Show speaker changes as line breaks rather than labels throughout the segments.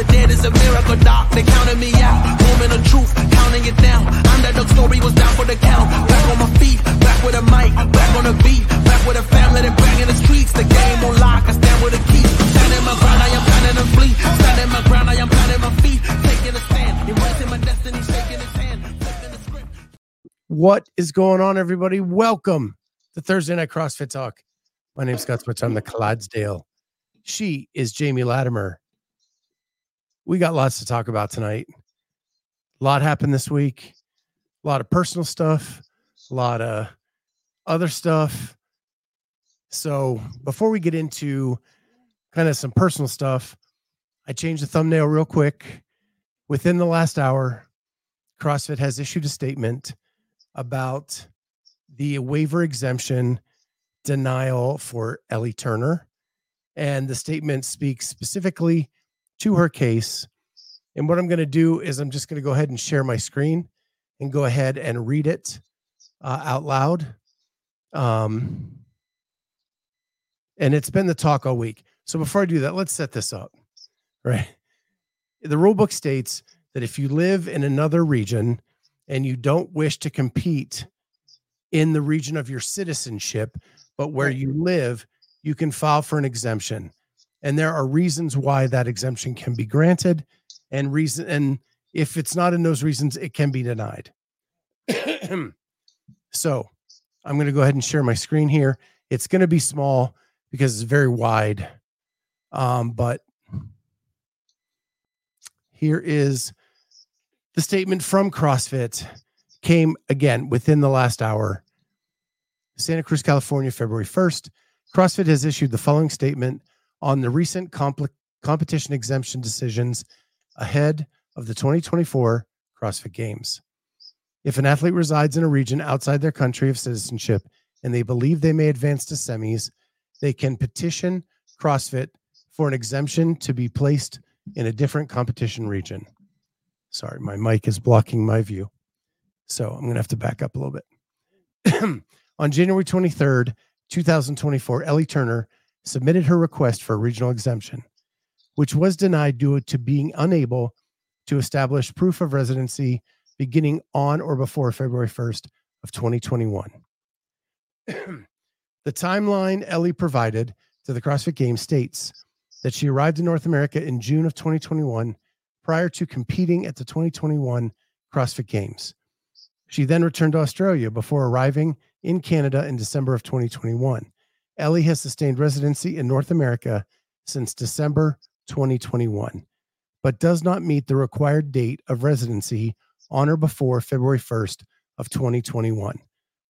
the dead is a miracle, doc. They counted me out. Moment of truth, counting it down. Underdog story was down for the count. Back on my feet, back with a mic, back on the beat, back with a family bang in the streets. The game on lock, I stand with a key. My ground, I am the fleet. Standing my ground, I am planting my feet. Taking a stand, my destiny, shaking his hand.
What is going on, everybody? Welcome to Thursday Night CrossFit Talk. My name's Scott Switch. I'm the Clydesdale. She is Jamie Latimer. We got lots to talk about tonight. A lot happened this week. A lot of personal stuff, a lot of other stuff. So before we get into kind of some personal stuff, I changed the thumbnail real quick. Within the last hour, CrossFit has issued a statement about the waiver exemption denial for Ellie Turner. And the statement speaks specifically to her case. And what I'm going to do is I'm just going to go ahead and share my screen and go ahead and read it uh, out loud. Um, and it's been the talk all week. So before I do that, let's set this up. Right. The rule book states that if you live in another region and you don't wish to compete in the region of your citizenship, but where you live, you can file for an exemption. And there are reasons why that exemption can be granted and reason and if it's not in those reasons, it can be denied. so I'm going to go ahead and share my screen here. It's going to be small because it's very wide. Um, but here is the statement from CrossFit came again within the last hour. Santa Cruz, California, February 1st. CrossFit has issued the following statement on the recent competition exemption decisions ahead of the 2024 CrossFit Games. If an athlete resides in a region outside their country of citizenship and they believe they may advance to semis, they can petition CrossFit for an exemption to be placed in a different competition region. Sorry, my mic is blocking my view. So I'm going to have to back up a little bit. On January 23rd, 2024, Ellie Turner submitted her request for a regional exemption, which was denied due to being unable to establish proof of residency beginning on or before February 1st of 2021. the timeline Ellie provided to the CrossFit Games states that she arrived in North America in June of 2021 prior to competing at the 2021 CrossFit Games. She then returned to Australia before arriving in Canada in December of 2021. Ellie has sustained residency in North America since December 2021, but does not meet the required date of residency on or before February 1st of 2021.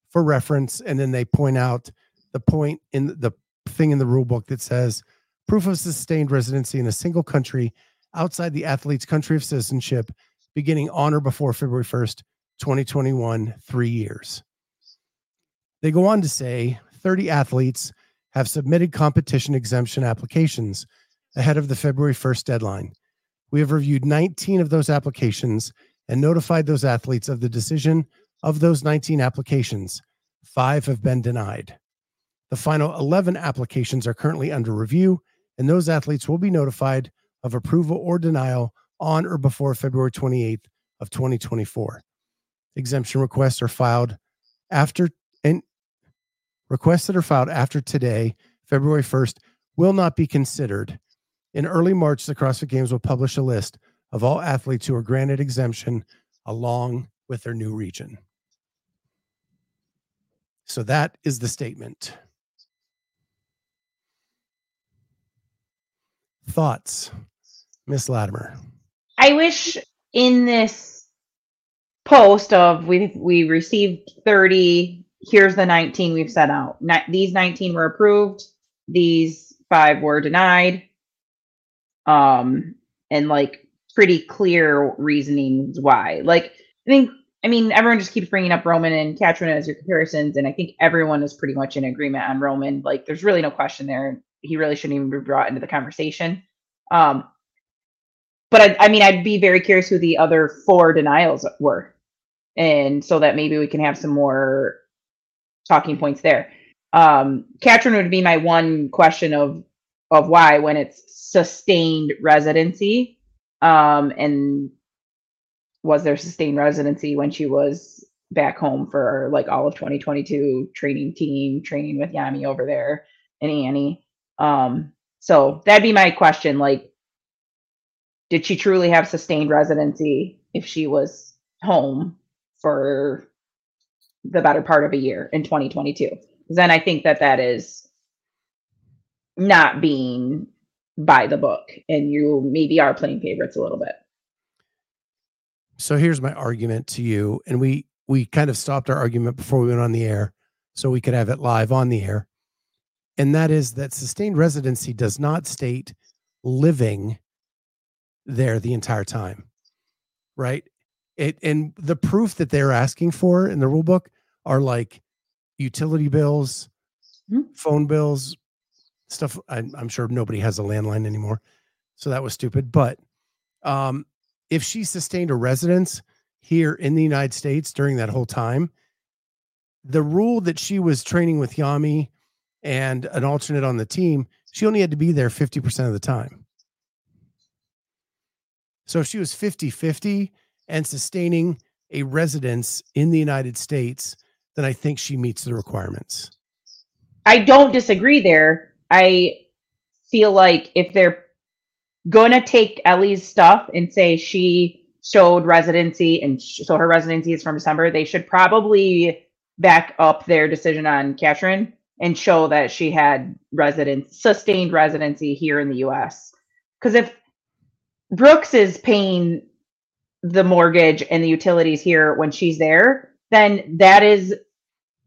For reference, and then they point out the point in the thing in the rule book that says proof of sustained residency in a single country outside the athlete's country of citizenship beginning on or before February 1st, 2021, three years. They go on to say 30 athletes have submitted competition exemption applications ahead of the February 1st deadline. We have reviewed 19 of those applications and notified those athletes of the decision of those 19 applications. Five have been denied. The final 11 applications are currently under review, and those athletes will be notified of approval or denial on or before February 28th of 2024. Exemption requests are filed after and requests that are filed after today, February 1st, will not be considered. In early March, the CrossFit Games will publish a list of all athletes who are granted exemption along with their new region. So that is the statement. Thoughts, Miss Latimer?
I wish in this post of we we received 30, here's the 19 we've set out. These 19 were approved, these five were denied. Um and like pretty clear reasonings why. Like I think I mean everyone just keeps bringing up Roman and Katrin as your comparisons and I think everyone is pretty much in agreement on Roman. Like there's really no question there. He really shouldn't even be brought into the conversation. Um but I, I mean, I'd be very curious who the other four denials were, and so that maybe we can have some more talking points there. Um, Katrin would be my one question of of why when it's sustained residency. Um, and was there sustained residency when she was back home for like all of 2022 training team, training with Yami over there and Annie. Um, so that'd be my question. Like, did she truly have sustained residency if she was home for the better part of a year in 2022? Then I think that that is not being by the book, and you maybe are playing favorites a little bit.
So here's my argument to you, and we we kind of stopped our argument before we went on the air, so we could have it live on the air, and that is that sustained residency does not state living there the entire time, right? It and the proof that they're asking for in the rule book are like utility bills,
Mhm.
phone bills, stuff. I'm, I'm sure nobody has a landline anymore, so that was stupid. But um, if she sustained a residence here in the United States during that whole time, the rule that she was training with Yami and an alternate on the team, she only had to be there 50% of the time. So if she was 50 50 and sustaining a residence in the United States, then I think she meets the requirements.
I don't disagree there. I feel like if they're gonna take Ellie's stuff and say she showed residency and sh- so her residency is from December, they should probably back up their decision on Katrin and show that she had residence sustained residency here in the US. Because if Brooks is paying the mortgage and the utilities here when she's there, then that is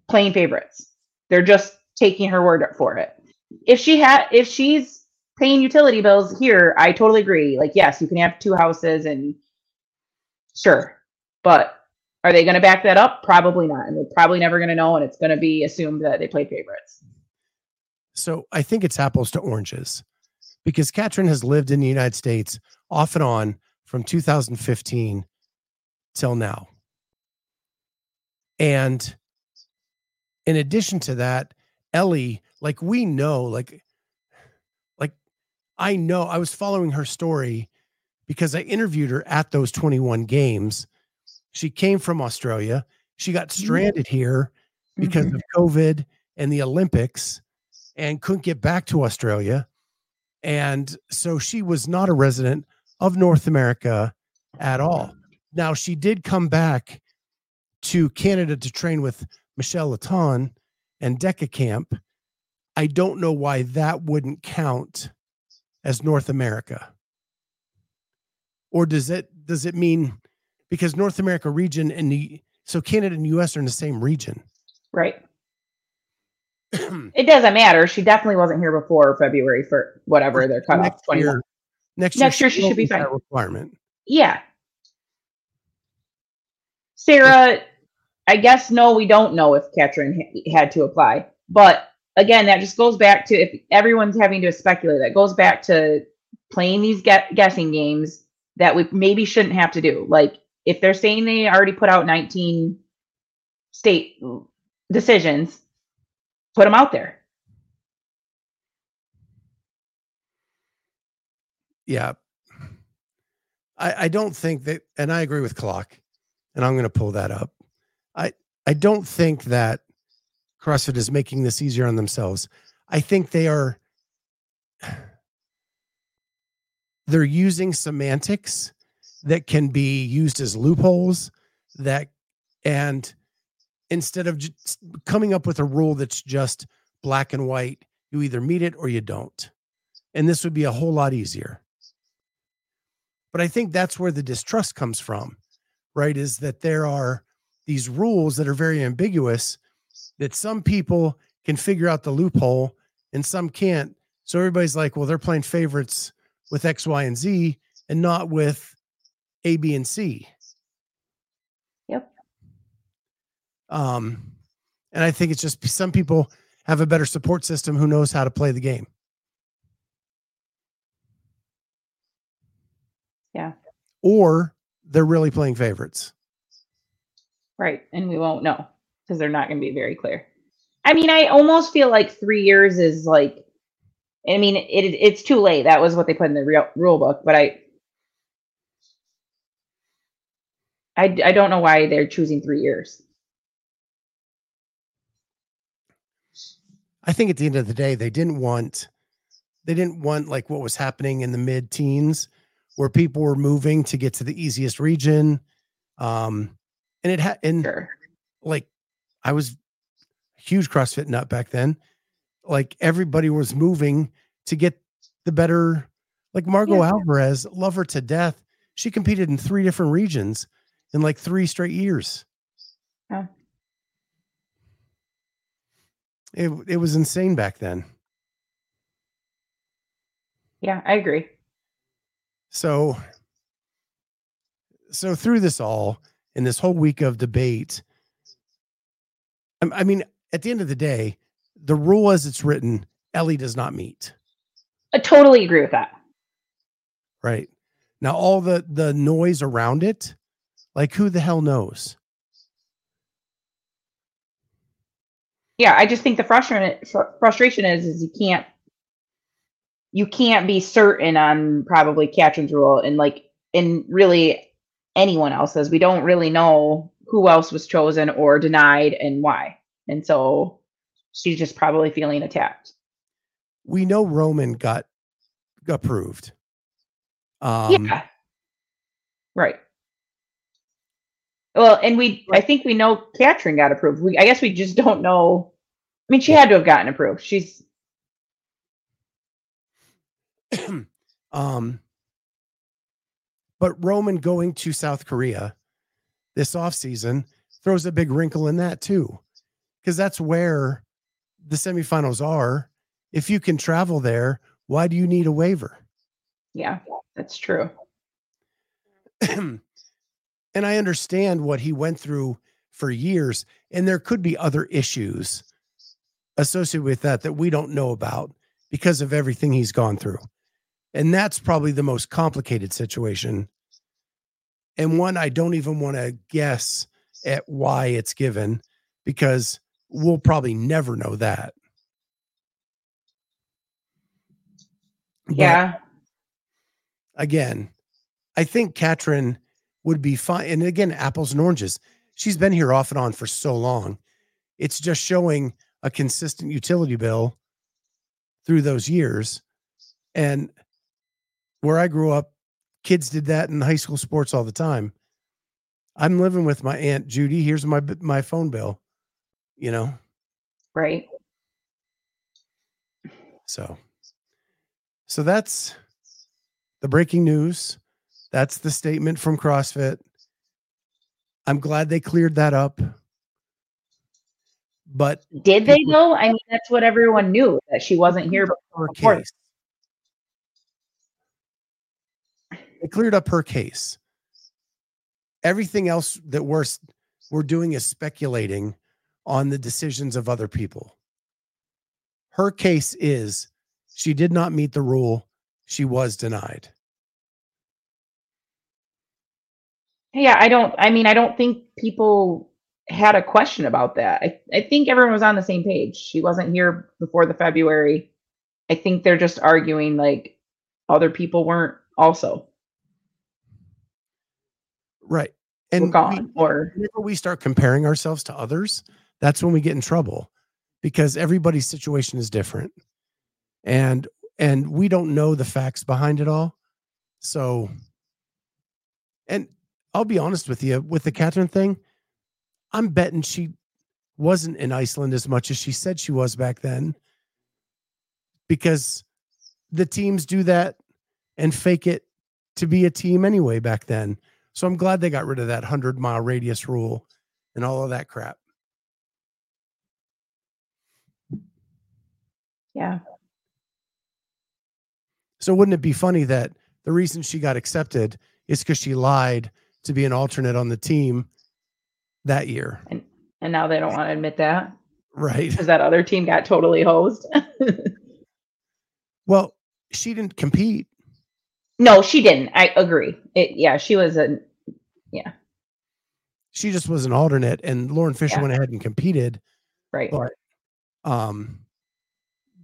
playing favorites. They're just taking her word for it. If she had if she's paying utility bills here, I totally agree. Like yes, you can have two houses and sure. But are they going to back that up? Probably not. And they're probably never going to know and it's going to be assumed that they played favorites.
So I think it's apples to oranges because Katrin has lived in the United States off and on from 2015 till now. And in addition to that, Ellie, like we know, like, like I know I was following her story because I interviewed her at those 21 games. She came from Australia. She got stranded here because
Mhm.
of COVID and the Olympics and couldn't get back to Australia. And so she was not a resident of North America at all. Now, she did come back to Canada to train with Michelle Laton and Deca Camp. I don't know why that wouldn't count as North America. Or does it does it mean because North America region and the so Canada and US are in the same region.
Right. It doesn't matter. She definitely wasn't here before February for whatever their cutoff.
next
21.
year, next,
Next year she should be fine.
Requirement.
Yeah. Sarah, I guess no, we don't know if Katrin ha- had to apply. But again, that just goes back to if everyone's having to speculate, that goes back to playing these get- guessing games that we maybe shouldn't have to do. Like if they're saying they already put out 19 state decisions, put them out there.
Yeah. I, I don't think that, and I agree with Clock, and I'm going to pull that up. I, I don't think that CrossFit is making this easier on themselves. I think they are, they're using semantics that can be used as loopholes that, and instead of coming up with a rule that's just black and white, you either meet it or you don't. And this would be a whole lot easier. But I think that's where the distrust comes from, right? Is that there are these rules that are very ambiguous that some people can figure out the loophole and some can't. So everybody's like, well, they're playing favorites with X, Y, and Z and not with A, B, and C.
Yep.
Um, and I think it's just some people have a better support system who knows how to play the game.
Yeah.
Or they're really playing favorites.
Right. And we won't know because they're not going to be very clear. I mean, I almost feel like three years is like, I mean, it, it's too late. That was what they put in the real rule book. But I, I, I don't know why they're choosing three years.
I think at the end of the day, they didn't want they didn't want like what was happening in the mid teens where people were moving to get to the easiest region. Um and it had and
Sure.
like I was a huge CrossFit nut back then. Like everybody was moving to get the better like Margaux
Yeah.
Alvarez, love her to death. She competed in three different regions in like three straight years.
Yeah.
It it was insane back then.
Yeah, I agree.
So so through this all in this whole week of debate, I, I mean, at the end of the day, the rule as it's written, Ellie does not meet.
I totally agree with that.
Right now, all the the noise around it, like who the hell knows?
Yeah, I just think the frustration frustration is is you can't you can't be certain on probably Katrin's rule and like and really anyone else's. We don't really know who else was chosen or denied and why. And so she's just probably feeling attacked.
We know Roman got approved. Um,
yeah. Right. Well, and we I think we know Katrin got approved. We I guess we just don't know. I mean, she had to have gotten approved. She's
um, but Roman going to South Korea this offseason throws a big wrinkle in that too, because that's where the semifinals are. If you can travel there, why do you need a waiver?
yeah, that's true.
and I understand what he went through for years, and there could be other issues associated with that that we don't know about because of everything he's gone through. And that's probably the most complicated situation. And one I don't even want to guess at why it's given because we'll probably never know that. But
yeah.
again, I think Katrin would be fine. And again, apples and oranges. She's been here off and on for so long. It's just showing a consistent utility bill through those years. And where I grew up, kids did that in high school sports all the time. I'm living with my aunt Judy. Here's my my phone bill. You know,
Right.
so so that's the breaking news. That's the statement from CrossFit. I'm glad they cleared that up. But
Did they though? I mean, that's what everyone knew that she wasn't here.
her
Of
case. They cleared up her case. Everything else that we're we're doing is speculating on the decisions of other people. Her case is she did not meet the rule. She was denied.
Yeah, I don't. I mean, I don't think people had a question about that. I, I think everyone was on the same page. She wasn't here before the February. I think they're just arguing like other people weren't also
Right. And we-
or
whenever we start comparing ourselves to others, that's when we get in trouble because everybody's situation is different. And and we don't know the facts behind it all. So and I'll be honest with you, with the Catherine thing, I'm betting she wasn't in Iceland as much as she said she was back then. Because the teams do that and fake it to be a team anyway back then. So I'm glad they got rid of that 100 mile radius rule and all of that crap.
yeah.
So wouldn't it be funny that the reason she got accepted is because she lied to be an alternate on the team that year?
And and now they don't want to admit that
Right.
because that other team got totally hosed.
Well, she didn't compete.
No, she didn't. I agree. It, yeah, she was a yeah.
She just was an alternate, and Lauren Fisher
Yeah.
went ahead and competed.
right.
But um,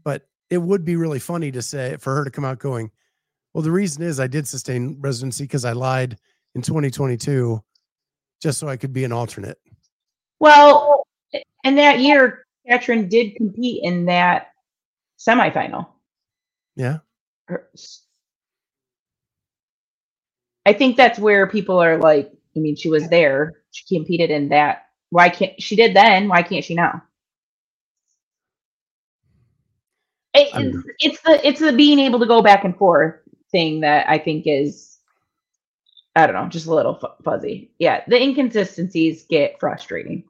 but it would be really funny to say for her to come out going, well, the reason is I did sustain residency because I lied in 2022 just so I could be an alternate.
Well, and that year, Katrin did compete in that semifinal.
Yeah.
Her- I think that's where people are like, I mean, she was there. She competed in that. Why can't she did then? Why can't she now? It- it's, it's the it's the being able to go back and forth thing that I think is, I don't know, just a little fu- fuzzy. Yeah, the inconsistencies get frustrating.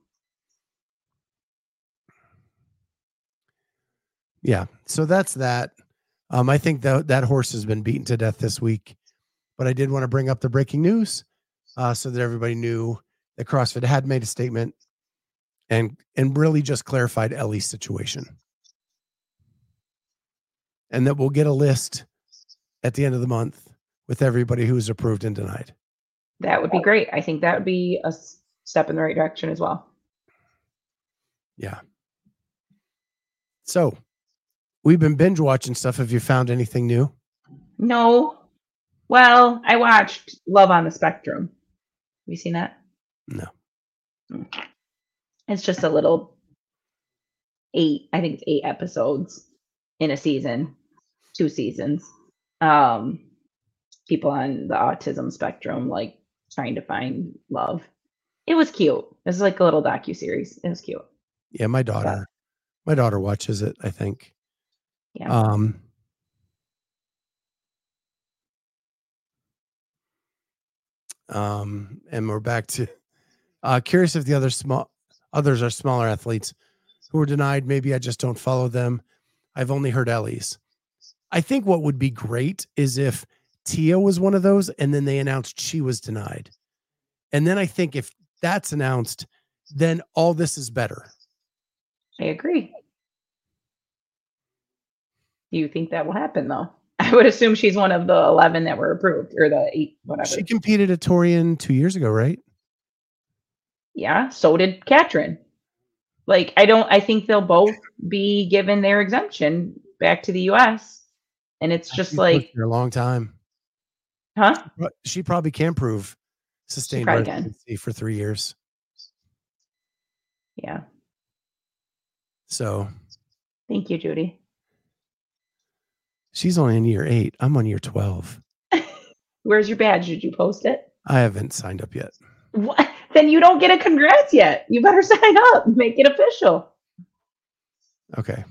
Yeah. So that's that. Um, I think that that horse has been beaten to death this week, but I did want to bring up the breaking news, uh, so that everybody knew that CrossFit had made a statement, and and really just clarified Ellie's situation, and that we'll get a list at the end of the month with everybody who's approved and denied.
That would be great. I think that would be a step in the right direction as well.
Yeah. So we've been binge watching stuff. Have you found anything new?
No. Well, I watched Love on the Spectrum. Have you seen that?
No.
It's just a little eight, I think it's eight episodes in a season, two seasons. Um people on the autism spectrum like trying to find love. It was cute. It was like a little docu series. It was cute.
Yeah, my daughter. My daughter watches it. I think.
Yeah.
Um. Um, and we're back to uh curious if the other small others are smaller athletes who are denied. Maybe I just don't follow them. I've only heard Ellie's. I think what would be great is if Tia was one of those and then they announced she was denied. And then I think if that's announced, then all this is better.
I agree. Do you think that will happen though? I would assume she's one of the 11 that were approved or the eight, whatever.
She competed at Torian two years ago, right?
yeah, so did Katrin. Like, I don't, I think they'll both be given their exemption back to the US. And it's just like,
here a long time.
huh?
She probably can prove sustained residency for three years.
Yeah.
So
Thank you, Judy.
She's only in year eight. I'm on year 12.
Where's your badge? Did you post it?
I haven't signed up yet.
What? Then you don't get a congrats yet. You better sign up, make it official.
Okay.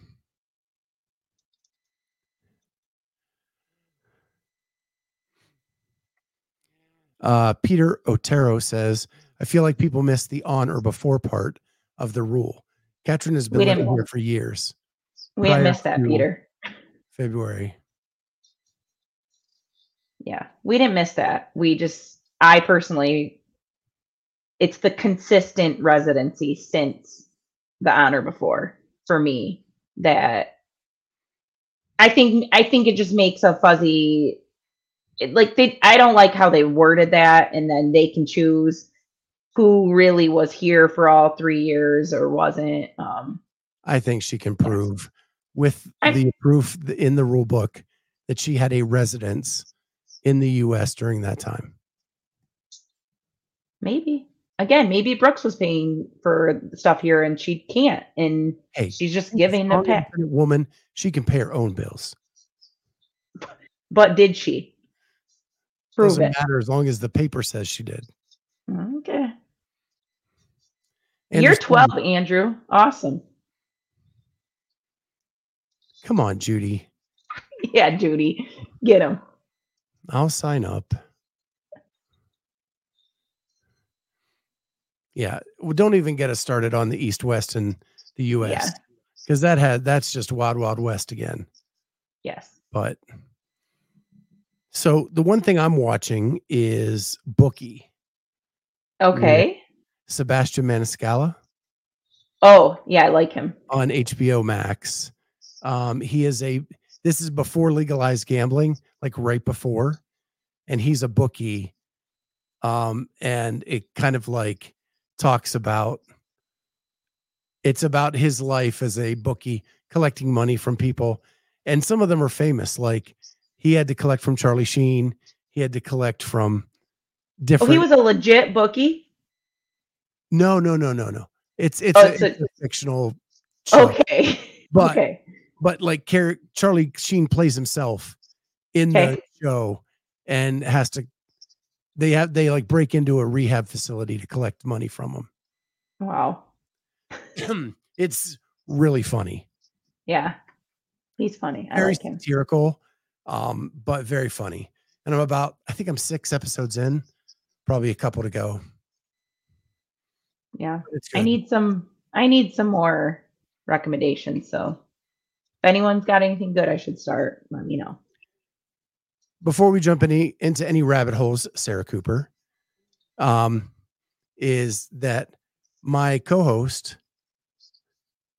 Uh, Peter Otero says, I feel like people miss the on or before part of the rule. Katrin has been
We
living
didn't-
here for years.
We didn't
Prior
miss that,
to-
Peter.
February.
Yeah, we didn't miss that. We just, I personally, it's the consistent residency since the honor before for me that I think, I think it just makes a fuzzy, it- like they, I don't like how they worded that and then they can choose who really was here for all three years or wasn't. Um,
I think she can prove with
I-
the proof in the rule book that she had a residence in the US during that time.
maybe again, maybe Brooks was paying for stuff here and she can't, and
Hey,
she's just
she's
giving the
woman. She can pay her own bills.
But did she prove
Doesn't
it?
matter as long as the paper says she did.
Okay.
And
You're 12, Andrew. Awesome.
Come on, Judy.
Yeah, Judy. Get him.
I'll sign up. Yeah, well, don't even get us started on the East West and the US
Yeah.
because that had that's just wild wild west again.
Yes.
But so the one thing I'm watching is Bookie,
Okay.
Sebastian Maniscalco
Oh, yeah, I like him.
on HBO Max. Um, he is a this is before legalized gambling, like right before, and he's a bookie. Um, and it kind of like talks about it's about his life as a bookie collecting money from people, and some of them are famous. Like he had to collect from Charlie Sheen, he had to collect from different Oh,
he was a legit bookie.
No, no, no, no, no. It's it's,
Oh,
a,
it's a-
it's a fictional show.
Okay.
But-
okay.
But like Car- Charlie Sheen plays himself in
Okay.
the show and has to they have they like break into a rehab facility to collect money from him. Wow. it's really funny.
Yeah. He's funny. I
Very
like him.
satirical, um, but very funny. And I'm about I think I'm six episodes in, probably a couple to go.
Yeah. I need some I need some more recommendations. So if anyone's got anything good I should start, let me know.
before we jump any into any rabbit holes, Sarah Cooper, um, is that my co-host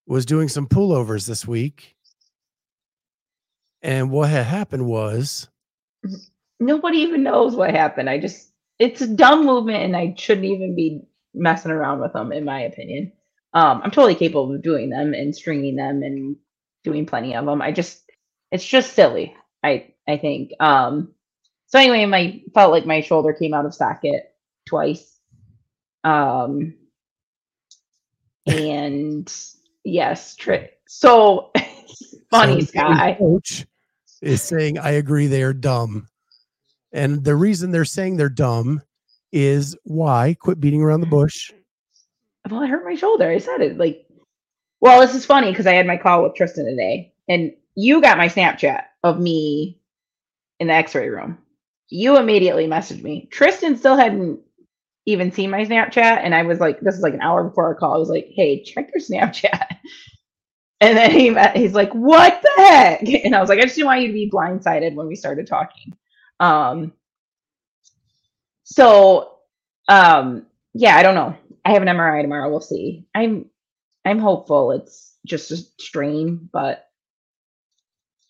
was doing some pullovers this week, and what had happened was
Nobody even knows what happened. I just it's a dumb movement and I shouldn't even be messing around with them in my opinion. Um I'm totally capable of doing them and stringing them and doing plenty of them. I just it's just silly. I I think. Um so anyway, my felt like my shoulder came out of socket twice. Um and yes, tri- so funny
so
Sky.
Coach is saying, "I agree, they are dumb," and the reason they're saying they're dumb is why? Quit beating around the bush.
well, I hurt my shoulder. I said it like, well, this is funny because I had my call with Tristan today, and you got my Snapchat of me in the X-ray room. You immediately messaged me. Tristan still hadn't even seen my Snapchat, and I was like, this is like an hour before our call. I was like, hey, check your Snapchat. And then he he's like, what the heck? And I was like, I just didn't want you to be blindsided when we started talking. Um, so um, yeah, I don't know. I have an MRI tomorrow. We'll see. I'm I'm hopeful it's just a strain, but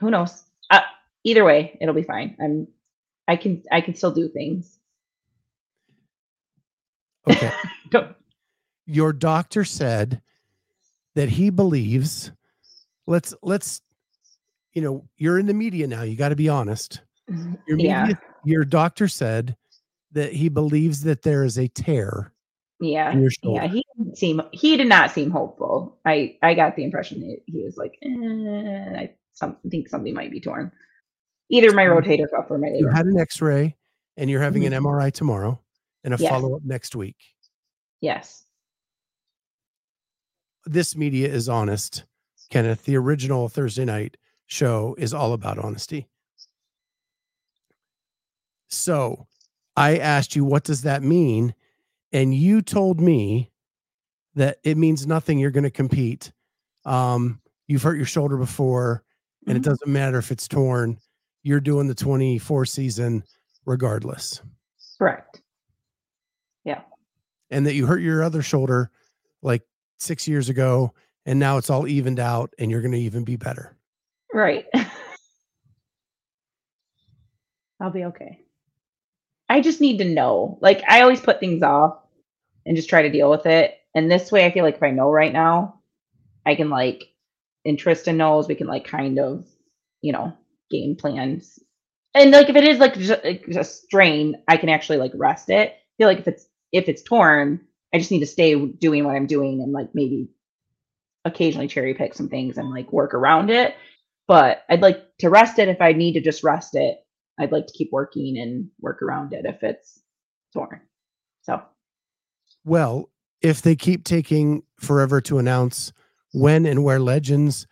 who knows? Uh, either way, it'll be fine. I'm I can I can still do things.
Okay. Your doctor said that he believes let's let's you know you're in the media now you got to be honest your
Yeah.
your doctor said that he believes that there is a tear
Yeah. Yeah, he didn't seem he did not seem hopeful. I I got the impression that he was like, eh, I some, think something might be torn. Either my
So
rotator cuff or my
you had an x-ray and you're having an mri tomorrow and a
Yes.
follow-up next week
yes.
this media is honest kenneth the original thursday night show is all about honesty so i asked you what does that mean and you told me that it means nothing you're going to compete um you've hurt your shoulder before and it
Mhm.
doesn't matter if it's torn you're doing the 24 season regardless
Correct. Yeah.
And that you hurt your other shoulder like six years ago and now it's all evened out and you're going to even be better
Right. I'll be okay. I just need to know. Like I always put things off and just try to deal with it. And this way I feel like if I know right now, I can like and Tristan knows we can like kind of, you know, game plans. And like if it is like just, just strain, I can actually like rest it. I feel like if it's if it's torn, I just need to stay doing what I'm doing and like maybe occasionally cherry pick some things and like work around it but I'd like to rest it if I need to just rest it. I'd like to keep working and work around it if it's torn. So
well if they keep taking forever to announce when and where legends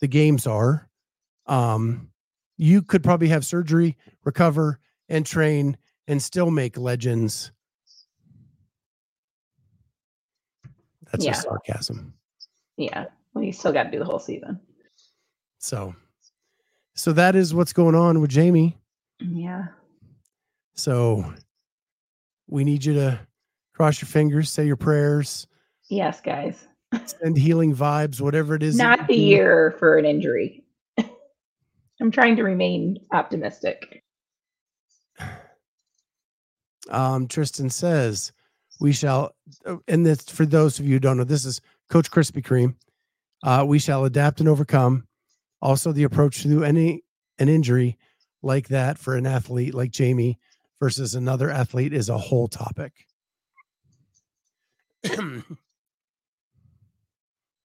the games are um you could probably have surgery recover and train and still make legends that's
Yeah.
just sarcasm
yeah, well, you still got to do the whole season.
so so that is what's going on with jamie
Yeah,
So we need you to cross your fingers, say your prayers,
yes, guys.
send healing vibes, whatever it is.
Not the year for an injury. I'm trying to remain optimistic.
Um, Tristan says, we shall, uh, and this for those of you who don't know, this is Coach Krispy Kreme. Uh, we shall adapt and overcome. Also, the approach to any an injury like that for an athlete like Jamie versus another athlete is a whole topic.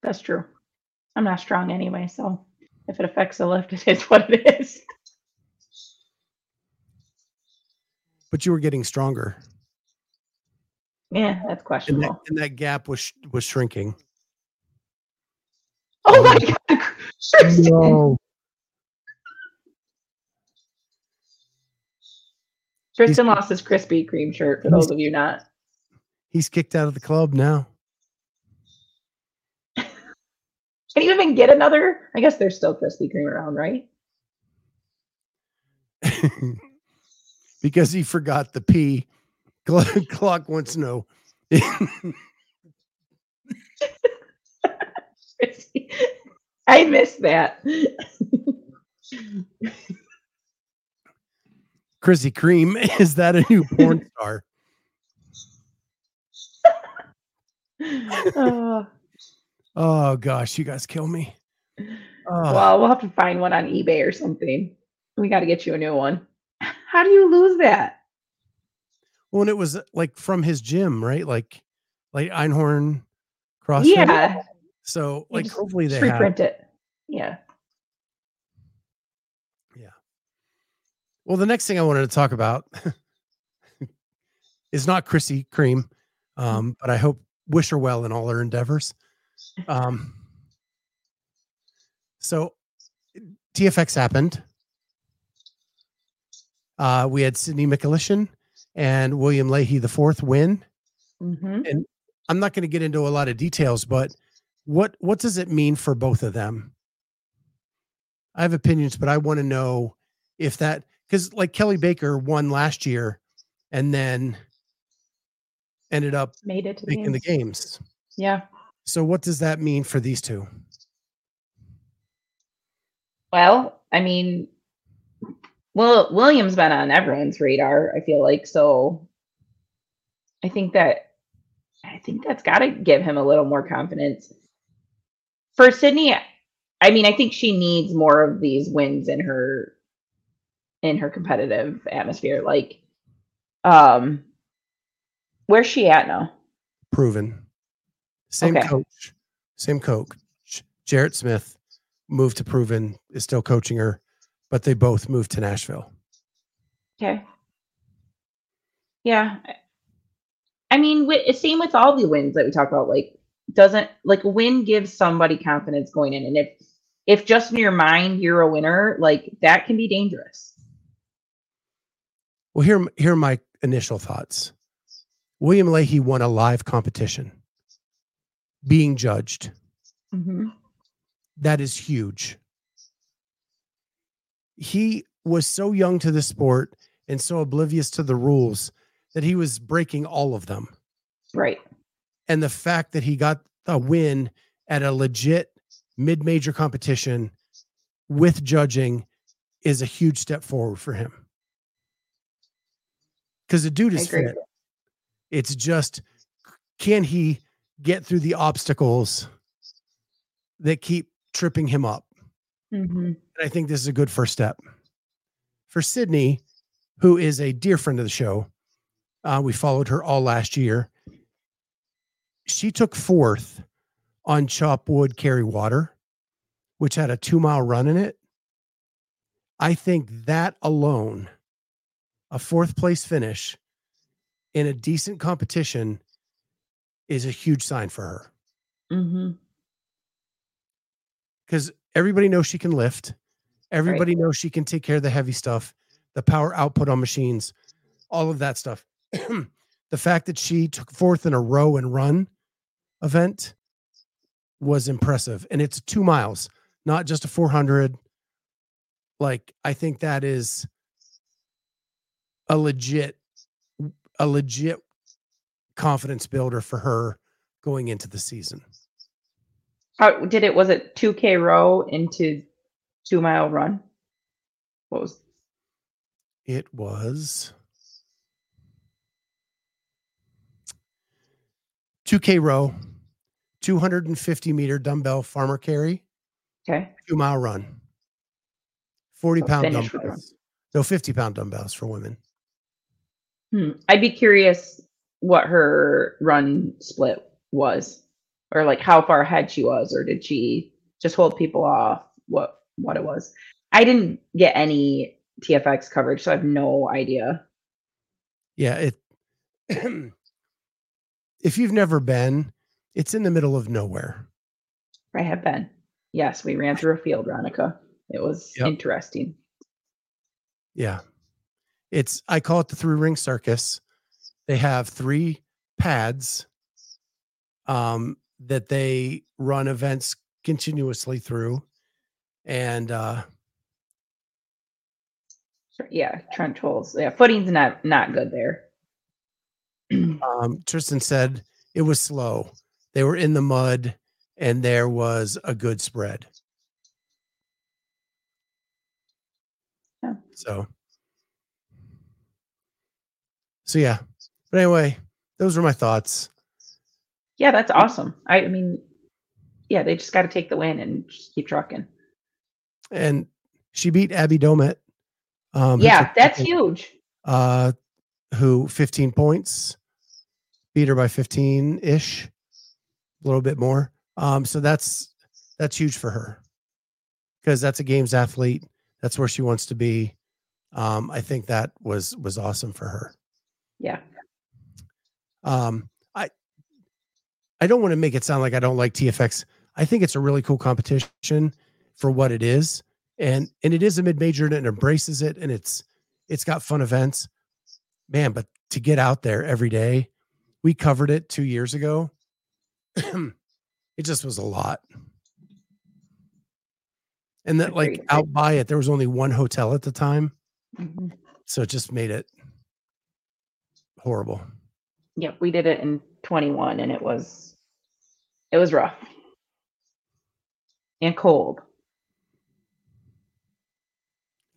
That's true. I'm not strong anyway, so if it affects the lift, it is what it is.
but you were getting stronger,
Yeah, that's
and that,
questionable.
and that gap was sh- was shrinking.
Oh my um, god, Tristan! Tristan lost his Krispy Kreme shirt. For those of you not,
He's kicked out of the club now.
can you even get another? I guess there's still Krispy Kreme around, right?
because he forgot the P. Clock, clock wants to know.
I missed that.
Chrissy Cream, is that a new porn star?
Uh,
Oh gosh, you guys kill me. Oh,
well, we'll have to find one on eBay or something. We got to get you a new one. How do you lose that?
well, and it was like from his gym, right? Like, like Einhorn CrossFit.
Yeah,
So, like, hopefully they
just
have.
reprint it. Yeah.
Well, the next thing I wanted to talk about is not Chrissy Cream, um, but I hope wish her well in all her endeavors. Um, so TFX happened. Uh, we had Sydney Michalyshen and William Leahy the fourth win.
hmm
I'm not going to get into a lot of details, but what what does it mean for both of them? I have opinions, but I want to know if that because like Kelly Baker won last year and then ended up
Made it to the
making the
games.
games.
Yeah.
So what does that mean for these two?
Well, I mean, well, William's been on everyone's radar. I feel like so. I think that I think that's got to give him a little more confidence. For Sydney, I mean, I think she needs more of these wins in her in her competitive atmosphere. Like, um, where's she at now?
Proven. Same
Okay.
coach, same coach. Jarrett Smith moved to Proven, is still coaching her, but they both moved to Nashville.
Okay. Yeah. I- mean, same with all the wins that we talk about. Like, doesn't like a win gives somebody confidence going in, and if if just in your mind you're a winner, like that can be dangerous.
Well, here, here are my initial thoughts. William Leahy won a live competition, being judged.
Mm-hmm.
That is huge. He was so young to the sport and so oblivious to the rules that he was breaking all of them.
Right.
And the fact that he got a win at a legit mid major competition with judging is a huge step forward for him. Because the dude is fit. It's just, can he get through the obstacles that keep tripping him up?
Mm-hmm.
And I think this is a good first step. For Sydney, who is a dear friend of the show, uh, we followed her all last year. She took fourth on Chop Wood Carry Water, which had a two mile run in it. I think that alone, a fourth place finish in a decent competition, is a huge sign for her
Mm-hmm.
because everybody knows she can lift. Everybody knows she can take care of the heavy stuff, the power output on machines, all of that stuff. the fact that she took fourth in a row and run event was impressive. And it's two miles, not just a 400. Like, I think that is a legit, a legit confidence builder for her going into the season.
How did it? Was it two k row into two mile run? What was?
It was 2K row, 250 meter dumbbell farmer carry,
Okay.
two mile run, 40
So
pound
finish with the run.
dumbbells. No, 50 pound dumbbells for women.
Hmm. I'd be curious what her run split was, or like how far ahead she was, or did she just hold people off? What what it was? I didn't get any TFX coverage, so I have no idea.
Yeah, it. if you've never been, it's in the middle of nowhere.
I have been. Yes, we ran through a field, Ronica. It was
Yep.
interesting.
Yeah. It's I call it the three ring circus. They have three pads um that they run events continuously through. And uh
Yeah, trench holes. Yeah, footing's not not good there.
um Tristan said it was slow. They were in the mud and there was a good spread.
Yeah.
So So yeah. But anyway, those were my thoughts.
Yeah, that's awesome. I, I mean, yeah, they just got to take the win and just keep trucking.
And she beat Abby Domit. Um,
yeah, that's huge.
uh, who 15 points, beat her by 15 ish, a little bit more. Um, so that's that's huge for her because that's a games athlete. That's where she wants to be. Um, I think that was was awesome for her.
Yeah.
Um, I I don't want to make it sound like I don't like TFX. I think it's a really cool competition for what it is, and and it is a mid major and it embraces it, and it's it's got fun events, man. But to get out there every day, we covered it two years ago. it just was a lot, and that like out by it, there was only one hotel at the time,
Mhm.
so it just made it horrible.
Yep, we did it in 21 and it was it was rough. And cold.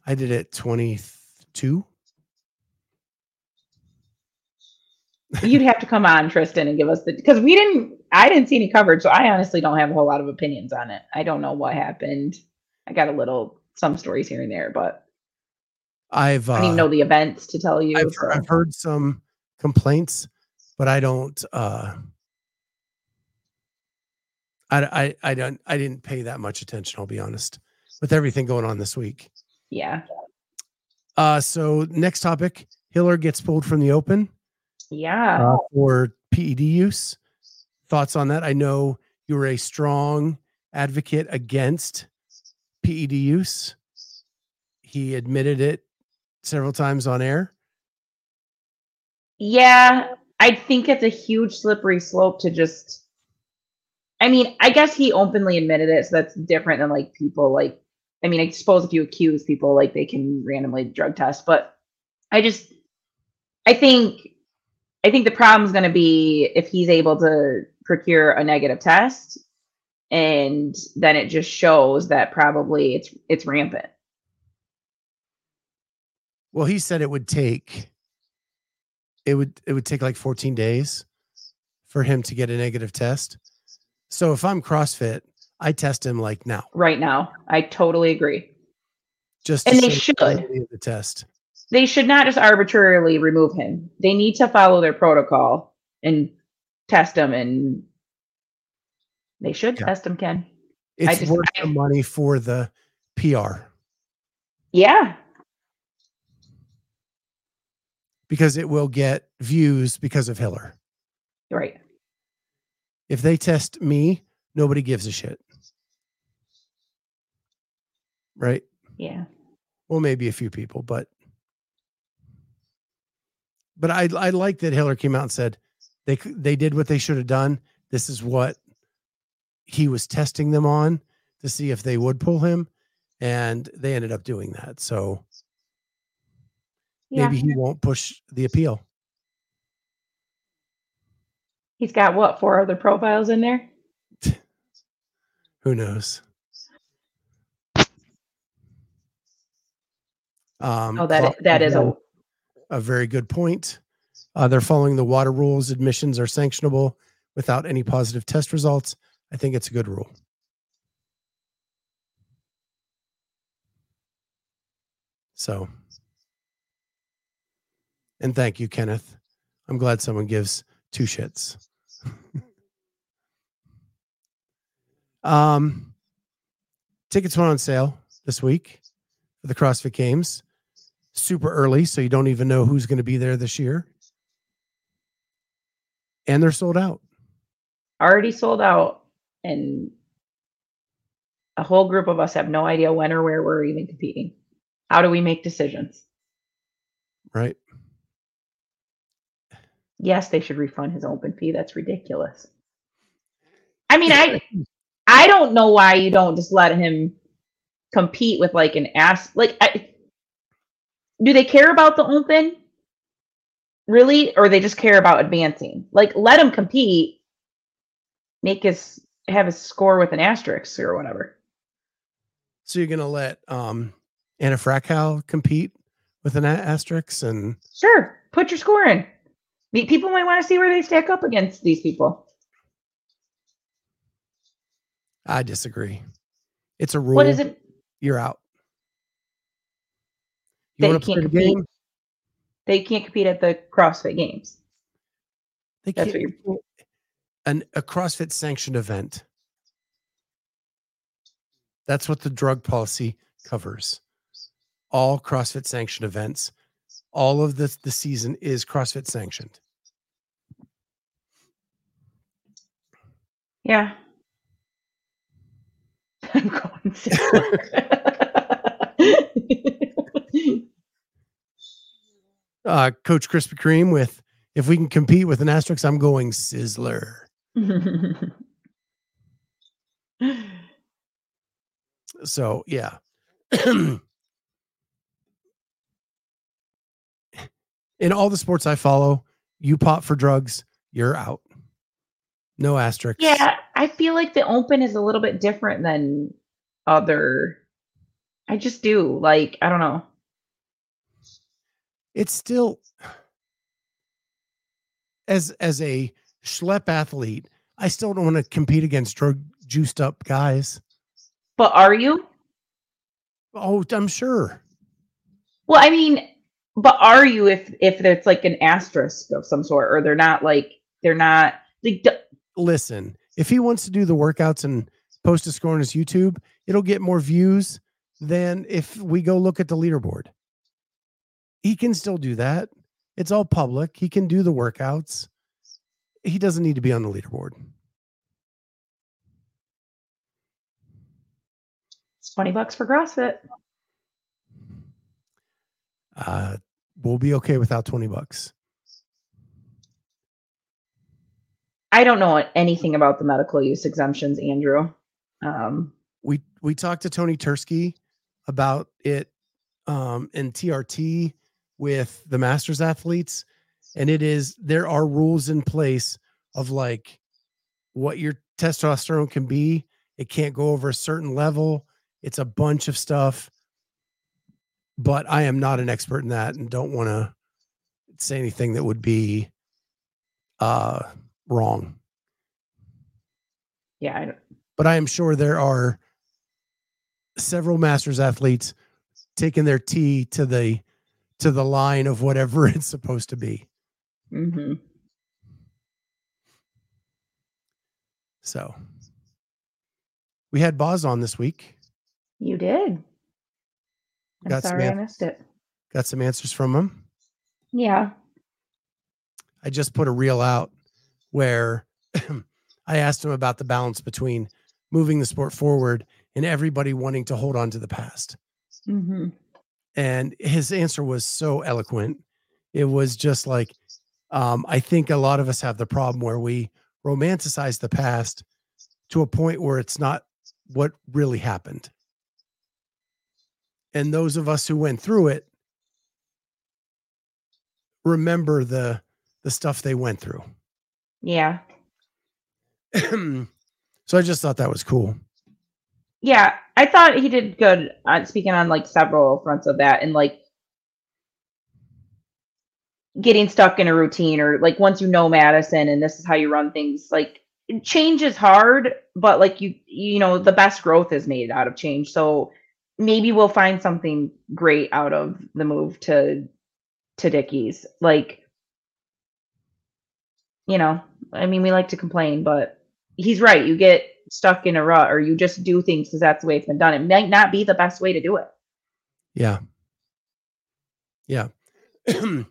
I did it 22.
You'd have to come on, Tristan, and give us the because we didn't I didn't see any coverage, so I honestly don't have a whole lot of opinions on it. I don't know what happened. I got a little some stories here and there, but
I've uh,
I don't even know the events to tell you.
I've,
so-
I've heard some complaints, but I don't. uh I, I I don't I didn't pay that much attention. I'll be honest with everything going on this week.
yeah.
Uh, so next topic: Hiller gets pulled from the Open
Yeah.
uh, for PED use. Thoughts on that? I know you were a strong advocate against PED use. He admitted it several times on air.
Yeah, I think it's a huge slippery slope to just. I mean, I guess he openly admitted it, so that's different than like people like. I mean, I suppose if you accuse people, like they can randomly drug test, but I just, I think, I think the problem's going to be if he's able to procure a negative test, and then it just shows that probably it's it's rampant.
Well, he said it would take it would it would take like 14 days for him to get a negative test. So if I'm CrossFit, I test him like now,
Right now, I totally agree.
just
And they should.
the test.
they should not just arbitrarily remove him. They need to follow their protocol and test him, and they should
Yeah.
test him. Ken,
It's
just-
worth
I-
the money for the PR
yeah,
because it will get views because of Hiller.
right,
If they test me, nobody gives a shit. Right?
yeah,
Well, maybe a few people, but but I I like that Hiller came out and said they they did what they should have done. This is what he was testing them on to see if they would pull him, and they ended up doing that. So
yeah.
maybe he won't push the appeal.
He's got what four other profiles in there?
Who knows? Um,
Oh, that that is a
a very good point. Uh, they're following the WADA rules. Admissions are sanctionable without any positive test results. I think it's a good rule. So, and thank you, Kenneth. I'm glad someone gives two shits. um, tickets went on sale this week for the CrossFit Games. Super early, so you don't even know who's going to be there this year. And they're sold out.
Already sold out, and a whole group of us have no idea when or where we're even competing. How do we make decisions?
Right.
Yes, they should refund his open fee. That's ridiculous. I mean, I I don't know why you don't just let him compete with like an ass like I, do they care about the open really? Or they just care about advancing? Like let him compete make his have his score with an asterisk or whatever.
So you're going to let um, Anna Frackow compete with an asterisk and
sure. Put your score in people might want to see where they stack up against these people
I disagree. It's a rule.
what is it
You're out. You
They
want to play
can't
the
compete.
game?
they can't compete at the crossfit games
They
That's
can't. An, a CrossFit sanctioned event. That's what the drug policy covers. All CrossFit sanctioned events. All of the, the season is CrossFit sanctioned.
yeah i'm going Sizzler.
Uh, Coach Krispy Kreme with if we can compete with an asterisk, I'm going Sizzler. So yeah. In all the sports I follow, you pop for drugs, you're out. No asterisk.
yeah, I feel like the open is a little bit different than other. I just do like I don't know.
It's still as as a schlep athlete, I still don't want to compete against drug juiced up guys.
But are you?
Oh, I'm sure.
Well, I mean, but are you if if it's like an asterisk of some sort, or they're not like they're not like d-
Listen, if he wants to do the workouts and post a score on his YouTube, it'll get more views than if we go look at the leaderboard. He can still do that. It's all public. He can do the workouts. He doesn't need to be on the leaderboard.
it's twenty bucks for CrossFit.
Uh, we'll be okay without 20 bucks.
I don't know anything about the medical use exemptions, Andrew. Um,
we we talked to Tony Tursky about it um in TRT with the masters athletes and it is there are rules in place of like what your testosterone can be it can't go over a certain level it's a bunch of stuff but I am not an expert in that and don't want to say anything that would be uh wrong
yeah, I
but I am sure there are several masters athletes taking their tea to the to the line of whatever it's supposed to be.
hmm
So we had Boz on this week.
you did. I'm
Got some
sorry I missed it.
Got some answers from him.
Yeah.
I just put a reel out where I asked him about the balance between moving the sport forward and everybody wanting to hold on to the past.
hmm
and his answer was so eloquent it was just like um, i think a lot of us have the problem where we romanticize the past to a point where it's not what really happened and those of us who went through it remember the the stuff they went through
Yeah.
so i just thought that was cool
Yeah. I thought he did good on speaking on like several fronts of that and like getting stuck in a routine or like once you know Madison and this is how you run things, like change is hard, but like you you know, the best growth is made out of change. So maybe we'll find something great out of the move to to Dickies. Like you know, I mean, we like to complain, but he's right. You get stuck in a rut or you just do things because that's the way it's been done. It might not be the best way to do it.
Yeah. Yeah.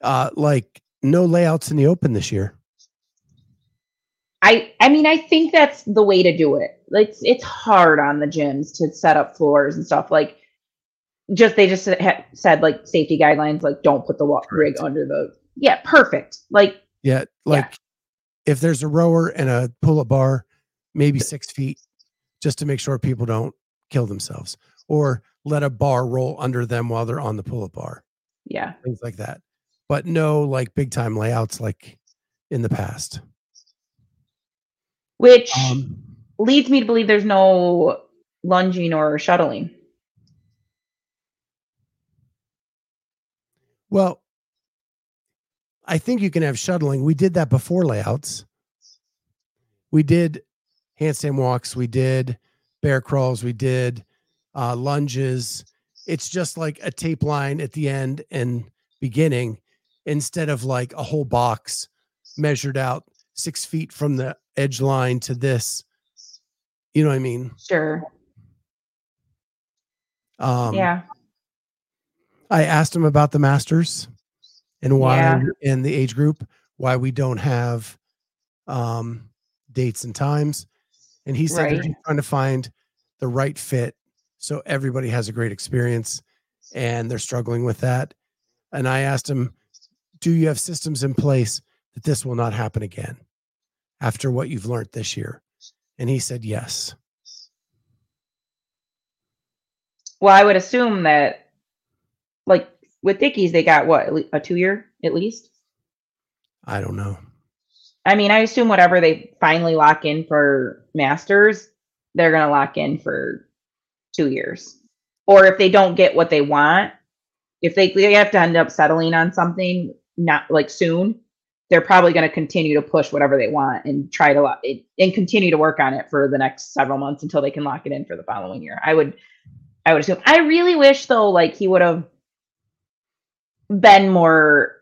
uh, like no layouts in the open this year.
I I mean I think that's the way to do it. It's it's hard on the gyms to set up floors and stuff like just they just ha- said like safety guidelines like don't put the wa- rig under the yeah perfect like
Yeah, like if there's a rower and a pull-up bar, maybe six feet, just to make sure people don't kill themselves, or let a bar roll under them while they're on the pull-up bar,
yeah
things like that. But no, like big time layouts like in the past.
which
Um,
leads me to believe there's no lunging or shuttling.
well, I think you can have shuttling. We did that before layouts. We did handstand walks. We did bear crawls. We did uh, lunges. It's just like a tape line at the end and beginning instead of like a whole box measured out six feet from the edge line to this. You know what I mean?
Sure.
Um,
yeah.
I asked him about the masters and why
Yeah.
in the age group why we don't have um, dates and times, and he said
Right.
trying to find the right fit so everybody has a great experience, and they're struggling with that. And I asked him, "Do you have systems in place that this will not happen again after what you've learned this year?" And he said, "Yes."
Well, I would assume that, like with Dickies, they got what a two year at least.
I don't know.
I mean, I assume whatever they finally lock in for Masters, they're gonna lock in for two years. Or if they don't get what they want, if they they have to end up settling on something not like soon, they're probably going to continue to push whatever they want and try to lock it and continue to work on it for the next several months until they can lock it in for the following year. I would I would assume. I really wish though, like he would have been more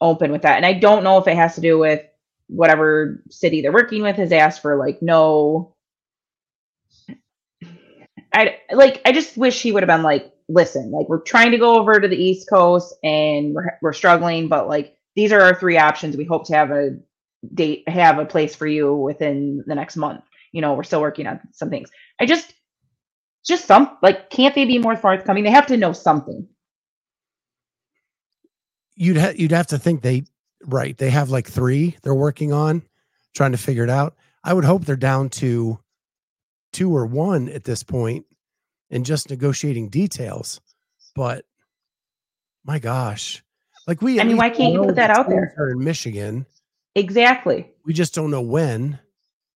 open with that. And I don't know if it has to do with whatever city they're working with has asked for like no I like I just wish he would have been like listen like we're trying to go over to the east coast and we're we're struggling but like these are our three options. We hope to have a date have a place for you within the next month. You know we're still working on some things. I just just some like can't they be more forthcoming? They have to know something.
You'd ha- you'd have to think they right they have like three they're working on trying to figure it out. I would hope they're down to two or one at this point and just negotiating details but my gosh like we
I mean, why can't you put that out there?
in michigan
exactly
we just don't know when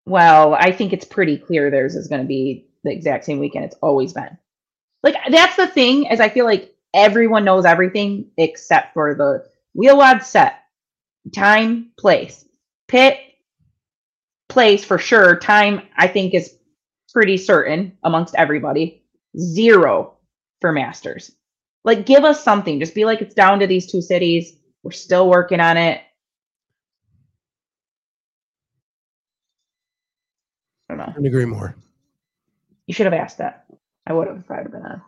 Well, I think it's pretty clear theirs is going to be the exact same weekend it's always been. Like that's the thing is I feel like everyone knows everything except for the wheel wad set, time, place, pit, place for sure. Time I think is pretty certain amongst everybody. Zero for masters. Like give us something. Just be like it's down to these two cities. We're still working on it. I don't know.
couldn't agree more
You should have asked that. I would have if I'd have been on.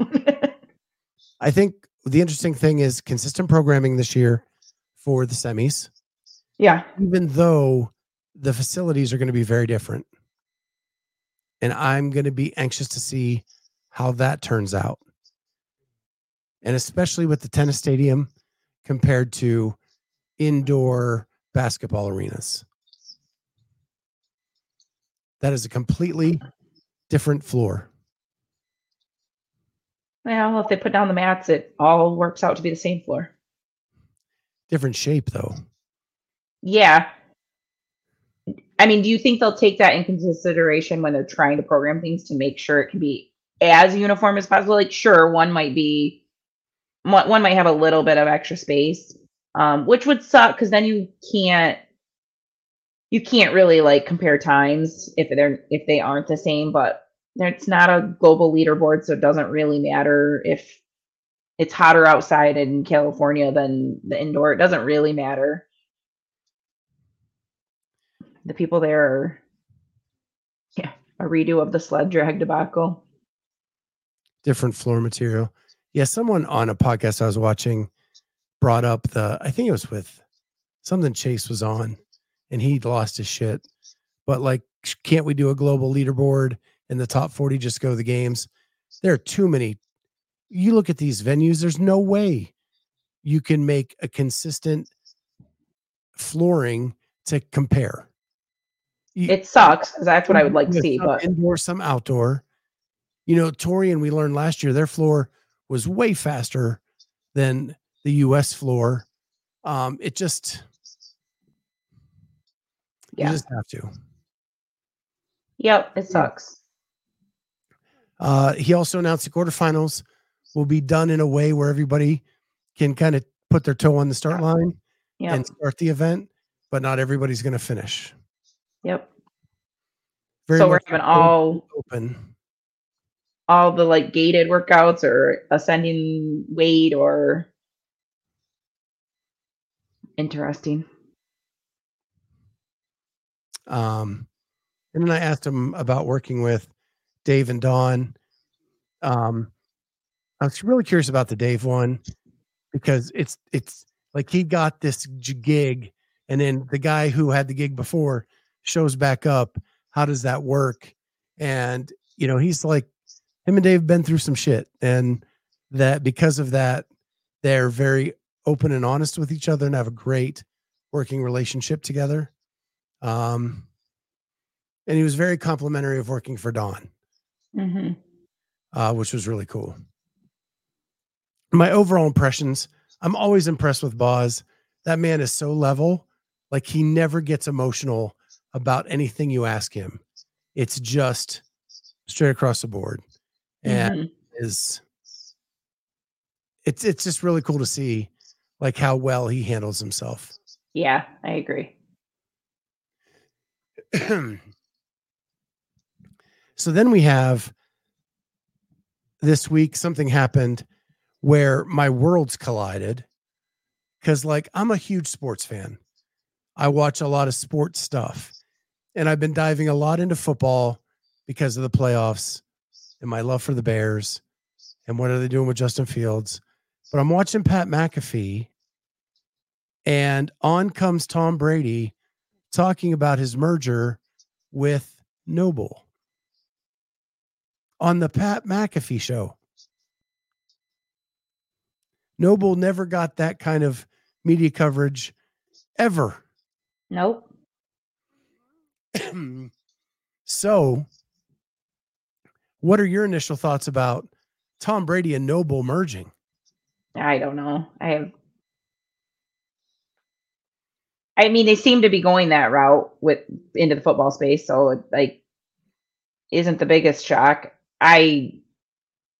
i think the interesting thing is consistent programming this year for the semis
yeah.
even though the facilities are going to be very different. And I'm going to be anxious to see how that turns out. And especially with the tennis stadium compared to indoor basketball arenas. That is a completely different floor.
Well, if they put down the mats, it all works out to be the same floor.
Different shape, though.
Yeah. I mean, do you think they'll take that in consideration when they're trying to program things to make sure it can be as uniform as possible? Like, sure, one might be, one, might have a little bit of extra space, um, which would suck because then you can't, you can't really like compare times if they're if they aren't the same. But it's not a global leaderboard, so it doesn't really matter if it's hotter outside in California than the indoor. It doesn't really matter. the people there are yeah, a redo of the sled drag debacle.
different floor material. Yeah, someone on a podcast I was watching brought up the I think it was with something Chase was on and he lost his shit. But like can't we do a global leaderboard and the top 40 just go to the games? There are too many. You look at these venues, there's no way you can make a consistent flooring to compare. You-
It sucks because that's what I would like to see, but
indoor, some outdoor. You know, Torian, we learned last year their floor was way faster than the US floor. Um, it just
yeah.
you just have to.
Yep, it sucks.
Uh, he also announced the quarterfinals will be done in a way where everybody can kind of put their toe on the start line
Yep.
and start the event, but not everybody's going to finish.
Yep.
Very
so we're having all
open.
All the like gated workouts or ascending weight or interesting.
Um, and then I asked him about working with Dave and Don. Um, I was really curious about the Dave one because it's it's like he got this gig, and then the guy who had the gig before shows back up. How does that work? And you know, he's like, him and Dave have been through some shit, and that because of that, they're very open and honest with each other and have a great working relationship together. Um, and he was very complimentary of working for Don,
hmm
uh, which was really cool. My overall impressions, I'm always impressed with Boz. That man is so level, like he never gets emotional about anything you ask him. It's just straight across the board, and
Mhm.
is it's it's just really cool to see like how well he handles himself.
Yeah, I agree.
so then we have this week something happened where my worlds collided because like i'm a huge sports fan i watch a lot of sports stuff and i've been diving a lot into football because of the playoffs and my love for the bears and what are they doing with justin fields but i'm watching pat mcafee and on comes tom brady talking about his merger with NOBULL on the Pat McAfee show. NOBULL never got that kind of media coverage ever.
Nope.
so, what are your initial thoughts about Tom Brady and NOBULL merging?
I don't know. I have. I mean, they seem to be going that route with into the football space, so it like isn't the biggest shock. I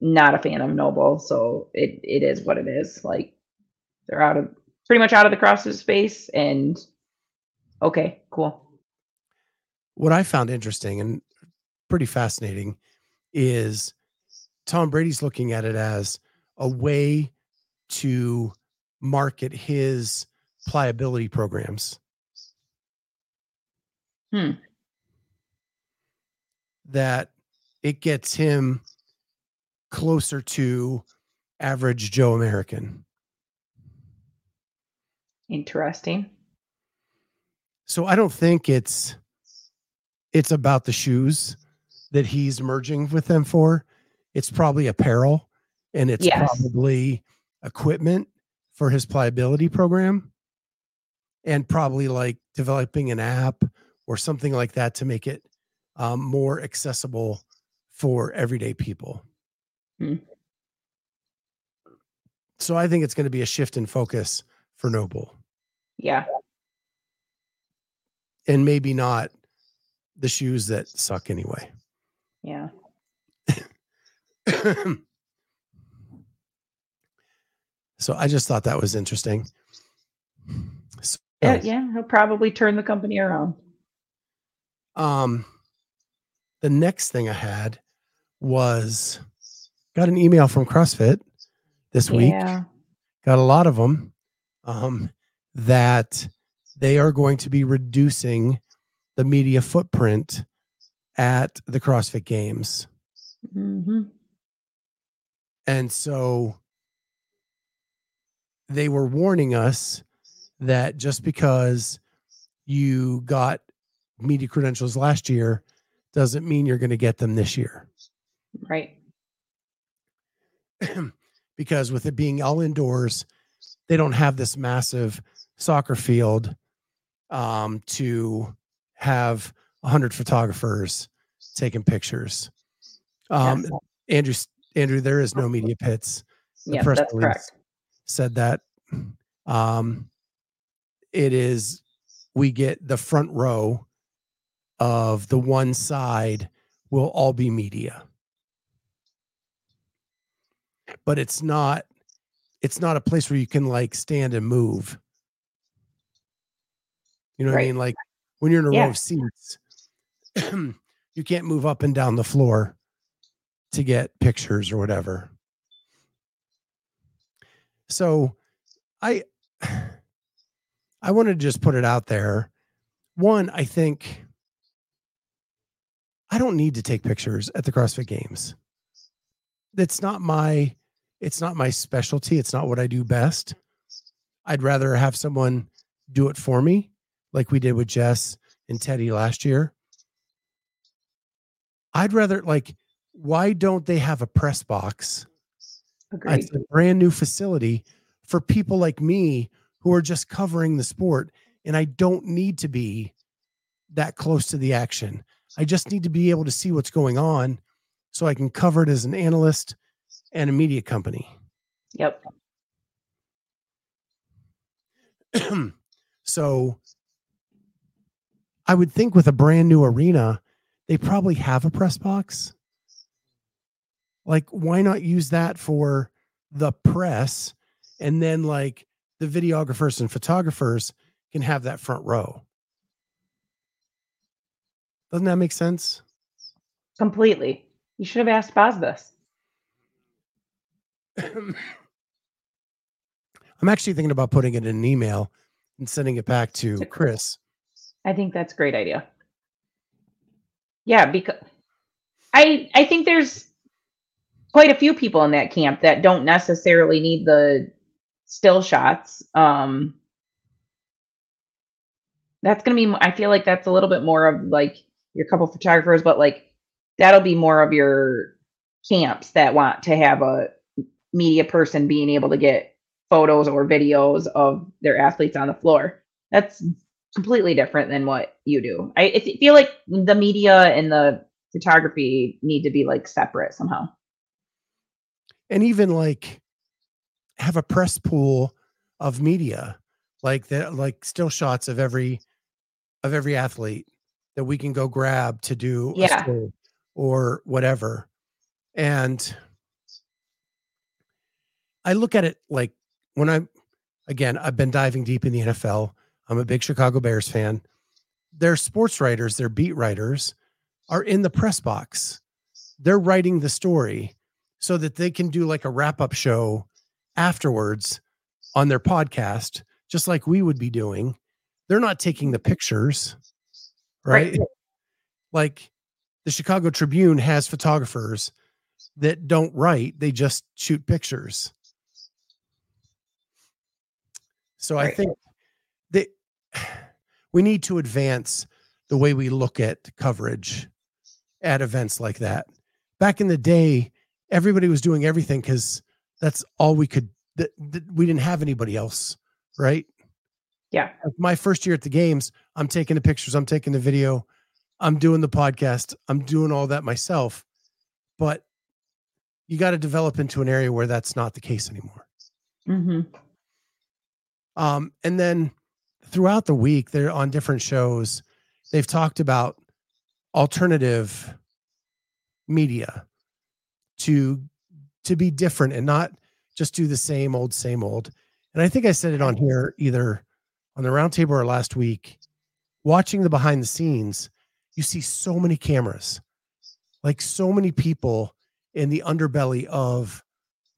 not a fan of NOBULL, so it it is what it is. Like they're out of pretty much out of the CrossFit space, and okay, cool.
What I found interesting and pretty fascinating is Tom Brady's looking at it as a way to market his pliability programs.
Hmm.
That it gets him closer to average Joe American.
Interesting.
So I don't think it's it's about the shoes that he's merging with them for. It's probably apparel and it's
Yes.
probably equipment for his pliability program and probably like developing an app or something like that to make it um, more accessible for everyday people.
Hmm.
So I think it's going to be a shift in focus for NOBULL
Yeah.
and maybe not the shoes that suck anyway.
Yeah.
so I just thought that was interesting. So,
Yeah. Yeah. He'll probably turn the company around.
um, the next thing I had was got an email from CrossFit this week.
Yeah.
Got a lot of them. Um, that they are going to be reducing the media footprint at the CrossFit Games.
hmm
And so they were warning us that just because you got media credentials last year doesn't mean you're going to get them this year.
Right.
because with it being all indoors, they don't have this massive soccer field um, to have 100 photographers taking pictures. Um,
Yes.
Andrew, Andrew, there is no media pits. The
Yes,
press
that's
release
correct.
Said that. Um, it is. We get the front row of the one side will all be media, but it's not. It's not a place where you can like stand and move. You know what I mean? Like when you're in a row of seats, you can't move up and down the floor to get pictures or whatever. So I I want to just put it out there. One, I think I don't need to take pictures at the CrossFit Games. It's not my it's not my specialty. It's not what I do best. I'd rather have someone do it for me, like we did with Jess and Teddy last year. I'd rather like why don't they have a press box
Agreed.
it's a brand new facility for people like me who are just covering the sport and I don't need to be that close to the action. I just need to be able to see what's going on so I can cover it as an analyst and a media company.
Yep.
so I would think with a brand new arena, they probably have a press box. Like, why not use that for the press? And then, like, the videographers and photographers can have that front row. Doesn't that make sense?
Completely. You should have asked Boz this.
I'm actually thinking about putting it in an email and sending it back to
To
Chris.
I think that's a great idea. Yeah, because I I think there's quite a few people in that camp that don't necessarily need the still shots. Um that's going to be I feel like that's a little bit more of like your couple photographers but like that'll be more of your camps that want to have a media person being able to get photos or videos of their athletes on the floor. That's completely different than what you do. I, I feel like the media and the photography need to be like separate somehow.
and even like have a press pool of media like that like still shots of every of every athlete that we can go grab to do
Yeah.
or whatever and i look at it like when i'm again i've been diving deep in the nfl i'm a big chicago bears fan their sports writers their beat writers are in the press box they're writing the story so that they can do like a wrap up show afterwards on their podcast, just like we would be doing. They're not taking the pictures, right?
Right.
Like the Chicago Tribune has photographers that don't write, they just shoot pictures. So I think we need to advance the way we look at coverage at events like that. Back in the day, everybody was doing everything because that's all we could that, we didn't have anybody else right
Yeah.
My first year at the games i'm taking the pictures i'm taking the video i'm doing the podcast i'm doing all that myself but you got to develop into an area where that's not the case anymore
hmm
um, and then throughout the week they're on different shows. They've talked about alternative media to to be different and not just do the same old same old. And i think i said it on here either on the roundtable or last week. Watching the behind the scenes you see so many cameras like so many people in the underbelly of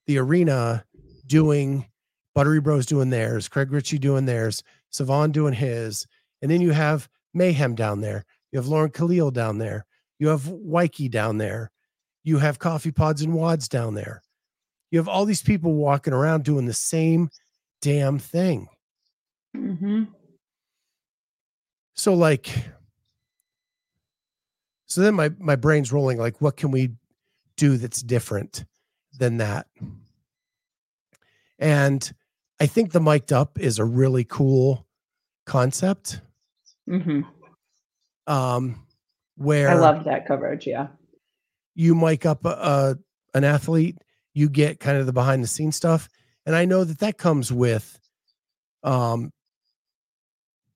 the arena doing buttery bros doing theirs craig richey doing theirs sevan doing his and then you have Mayhem down there. You have Lauren Khalil down there. You have Wikey down there. You have Coffee Pods and WODs down there. You have all these people walking around doing the same damn thing.
Mm-hmm.
So like so then my my brain's rolling like what can we do that's different than that? And I think the mic'd up is a really cool concept.
Mm-hmm.
Um where
I loved that coverage. Yeah.
you mic up a, a an athlete, you get kind of the behind the scenes stuff, and I know that that comes with um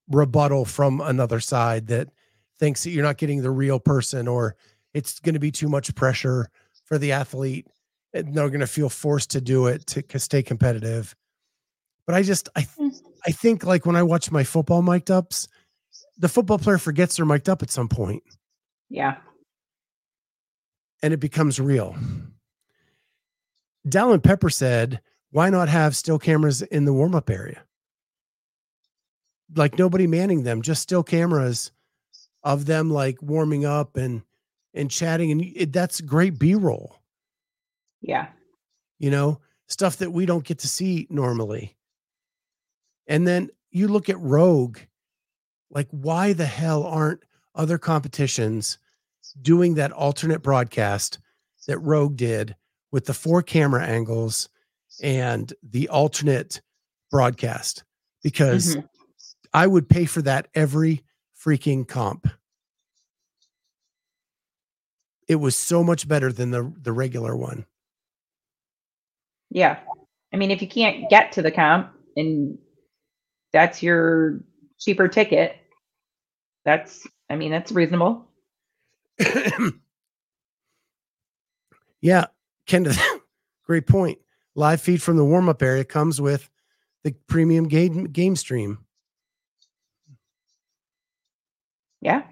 rebuttal from another side that thinks that you're not getting the real person or it's going to be too much pressure for the athlete and they're going to feel forced to do it to stay competitive. But I just I
Mm.
I think like when I watch my football mic'd ups, the football player forgets they're mic'd up at some point
Yeah.
and it becomes real. Dallin Pepper said, why not have still cameras in the warm up area? Like nobody manning them, just still cameras of them like warming up and and chatting and it, that's great b-roll
Yeah.
you know stuff that we don't get to see normally and then you look at rogue like why the hell aren't other competitions doing that alternate broadcast that rogue did with the four camera angles and the alternate broadcast because
Mhm.
i would pay for that every freaking comp it was so much better than the the regular one
Yeah. I mean, if you can't get to the comp and that's your cheaper ticket, that's, I mean, that's reasonable.
yeah, Kenda, great point. Live feed from the warm up area comes with the premium game game stream.
Yeah.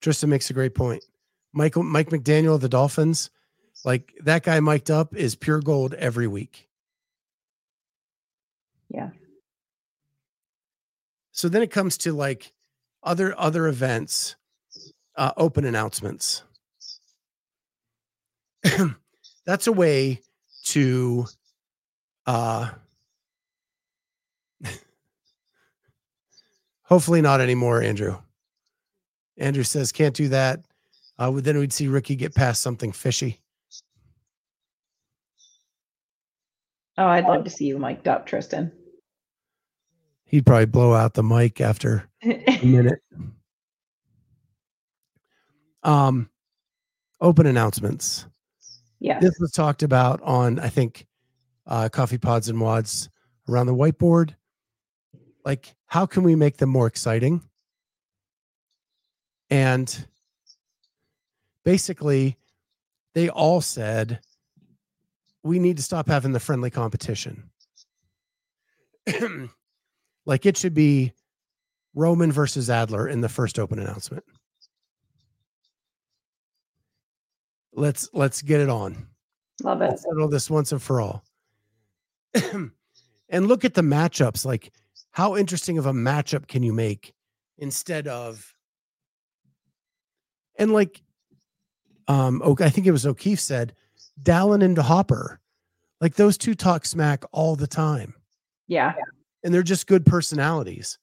Tristan makes a great point. Michael Mike McDaniel of the Dolphins, like that guy mic'd up is pure gold every week.
Yeah.
So then it comes to like other other events, uh, open announcements. That's a way to uh hopefully not anymore, Andrew. Andrew says can't do that. Uh, then we'd see Ricky get past something fishy.
Oh, I'd love to see you mic'd up, Tristan.
He'd probably blow out the mic after a minute. Um, open announcements.
Yeah,
This was talked about on, I think, uh, Coffee Pods and WODs around the whiteboard. Like, how can we make them more exciting? And basically, they all said we need to stop having the friendly competition. like, it should be Roman versus Adler in the first open announcement. Let's let's get it on.
Love it.
Let's settle this once and for all. and look at the matchups. Like, how interesting of a matchup can you make instead of and like um okay, I think it was O'Keefe said, Dallin and Hopper. Like those two talk smack all the time.
Yeah.
And they're just good personalities.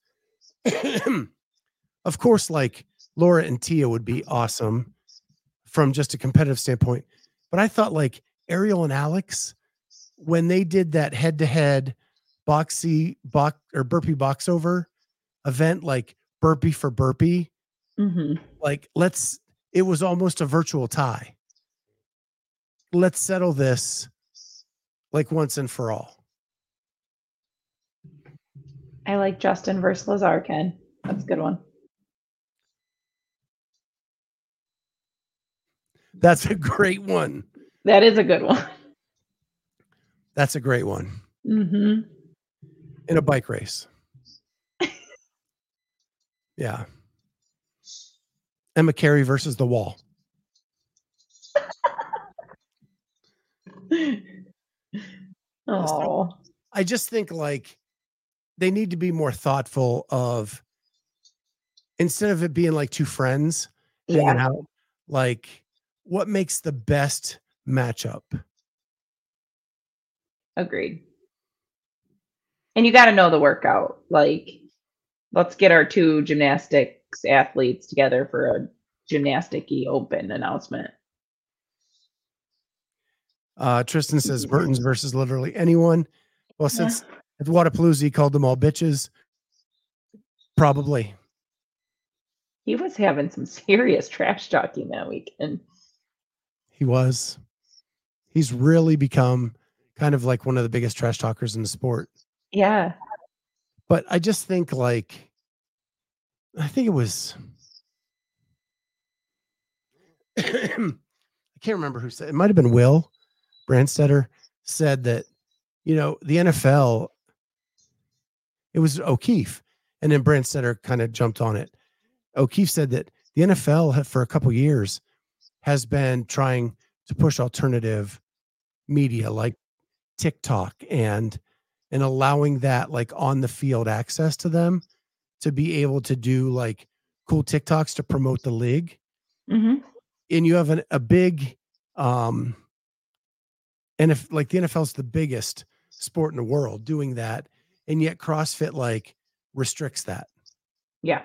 of course, like Laura and Tia would be awesome from just a competitive standpoint. But I thought like Ariel and Alex, when they did that head to head boxy box or burpee box over event, like burpee for burpee,
hmm
like let's it was almost a virtual tie. Let's settle this like once and for all.
I like Justin versus Lazar, Ken. That's a good one.
That's a great one.
That is a good one.
That's a great one.
Mm-hmm.
in a bike race. yeah. Emma Cary versus the wall.
oh,
I just think like they need to be more thoughtful of instead of it being like two friends hanging
Yeah.
out, like what makes the best matchup?
Agreed. And you got to know the workout. Like, let's get our two gymnastics athletes together for a gymnastic open announcement.
Uh, Tristan says Mertens versus literally anyone. Well, since at Wodapalooza he called them all bitches, probably.
He was having some serious trash talking that weekend.
He was. He's really become kind of like one of the biggest trash talkers in the sport.
Yeah.
But I just think like I think it was I can't remember who said it might have been Will Brandstetter said that, you know, the NFL, it was O'Keefe. And then Brandstetter kind of jumped on it. O'Keefe said that the NFL for a couple years has been trying to push alternative media like TikTok and and allowing that like on the field access to them to be able to do like cool TikToks to promote the league
hmm
and you have an, a big um and if like the NFL's the biggest sport in the world doing that and yet CrossFit like restricts that
Yeah.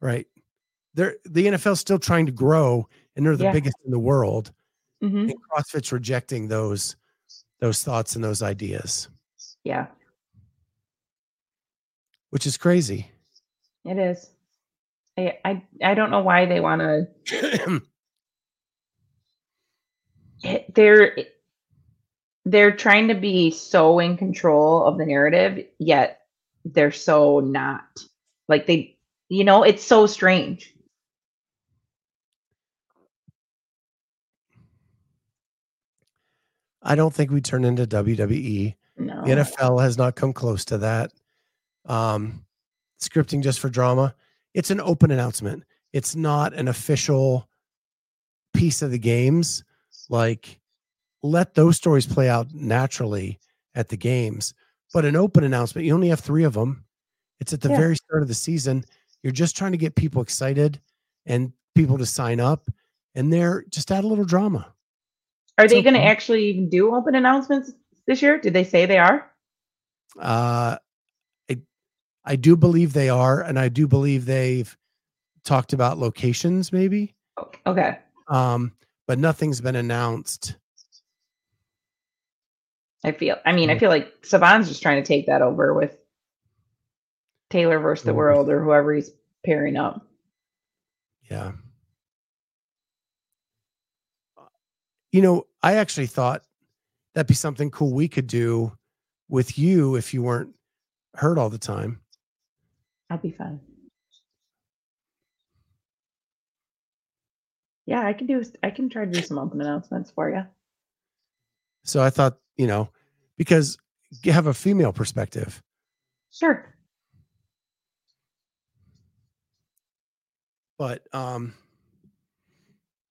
right they're the NFL's still trying to grow and they're the
Yeah.
biggest in the world
hmm
and CrossFit's rejecting those those thoughts and those ideas
Yeah.
which is crazy
It is. I, I I don't know why they want to. They're they're trying to be so in control of the narrative, yet they're so not. Like they, you know, it's so strange.
I don't think we turn into WWE
No.
The NFL has not come close to that. Um, scripting just for drama. It's an open announcement. It's not an official piece of the games. Like, let those stories play out naturally at the games. But an open announcement, you only have three of them. It's at the
Yeah.
very start of the season. You're just trying to get people excited and people to sign up. And they're just add a little drama.
Are
it's
they going to actually even do open announcements this year? Did they say they are?
Uh, I, I do believe they are, and I do believe they've talked about locations, maybe.
Okay.
Um, but nothing's been announced.
I feel. I mean, I feel like Sevan's just trying to take that over with Taylor versus the world or whoever he's pairing up.
Yeah. You know, I actually thought that'd be something cool we could do with you if you weren't hurt all the time.
I'll be fine. Yeah, I can do. I can try to do some open announcements for you.
So I thought, you know, because you have a female perspective.
Sure.
but um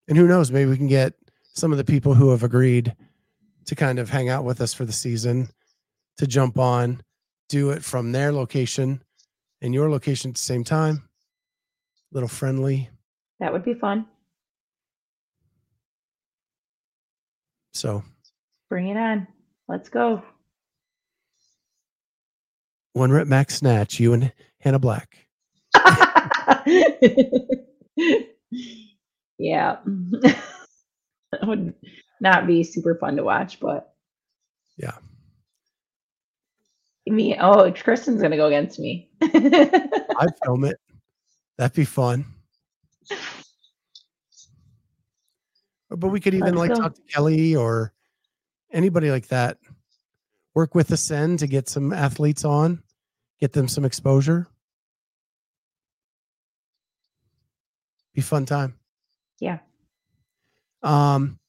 and who knows maybe we can get some of the people who have agreed to kind of hang out with us for the season to jump on do it from their location and your location at the same time little friendly
That would be fun.
So
Bring it on. Let's go.
one rep max snatch you and hannah black
yeah. that would not be super fun to watch, but
Yeah.
Me, oh, Kristen's gonna go against me.
i'd film it that'd be fun but we could even
Let's
like
go.
talk to kelly or anybody like that work with ascend to get some athletes on get them some exposure be fun time
Yeah.
um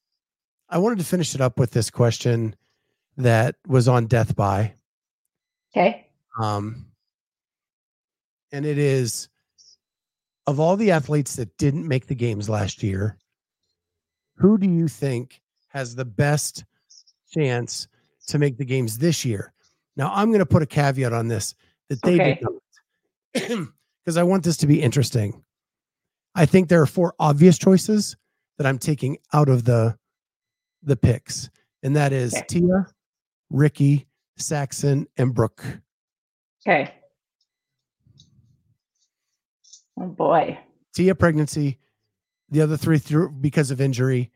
i wanted to finish it up with this question that was on death by
Okay.
um and it is of all the athletes that didn't make the games last year who do you think has the best chance to make the games this year. Now, I'm going to put a caveat on this that they
Okay.
did not, because I want this to be interesting. I think there are four obvious choices that I'm taking out of the the picks, and that is
Okay.
Tia, Ricky, Saxon, and Brooke.
Okay. Oh boy.
Tia pregnancy, the other three through because of injury.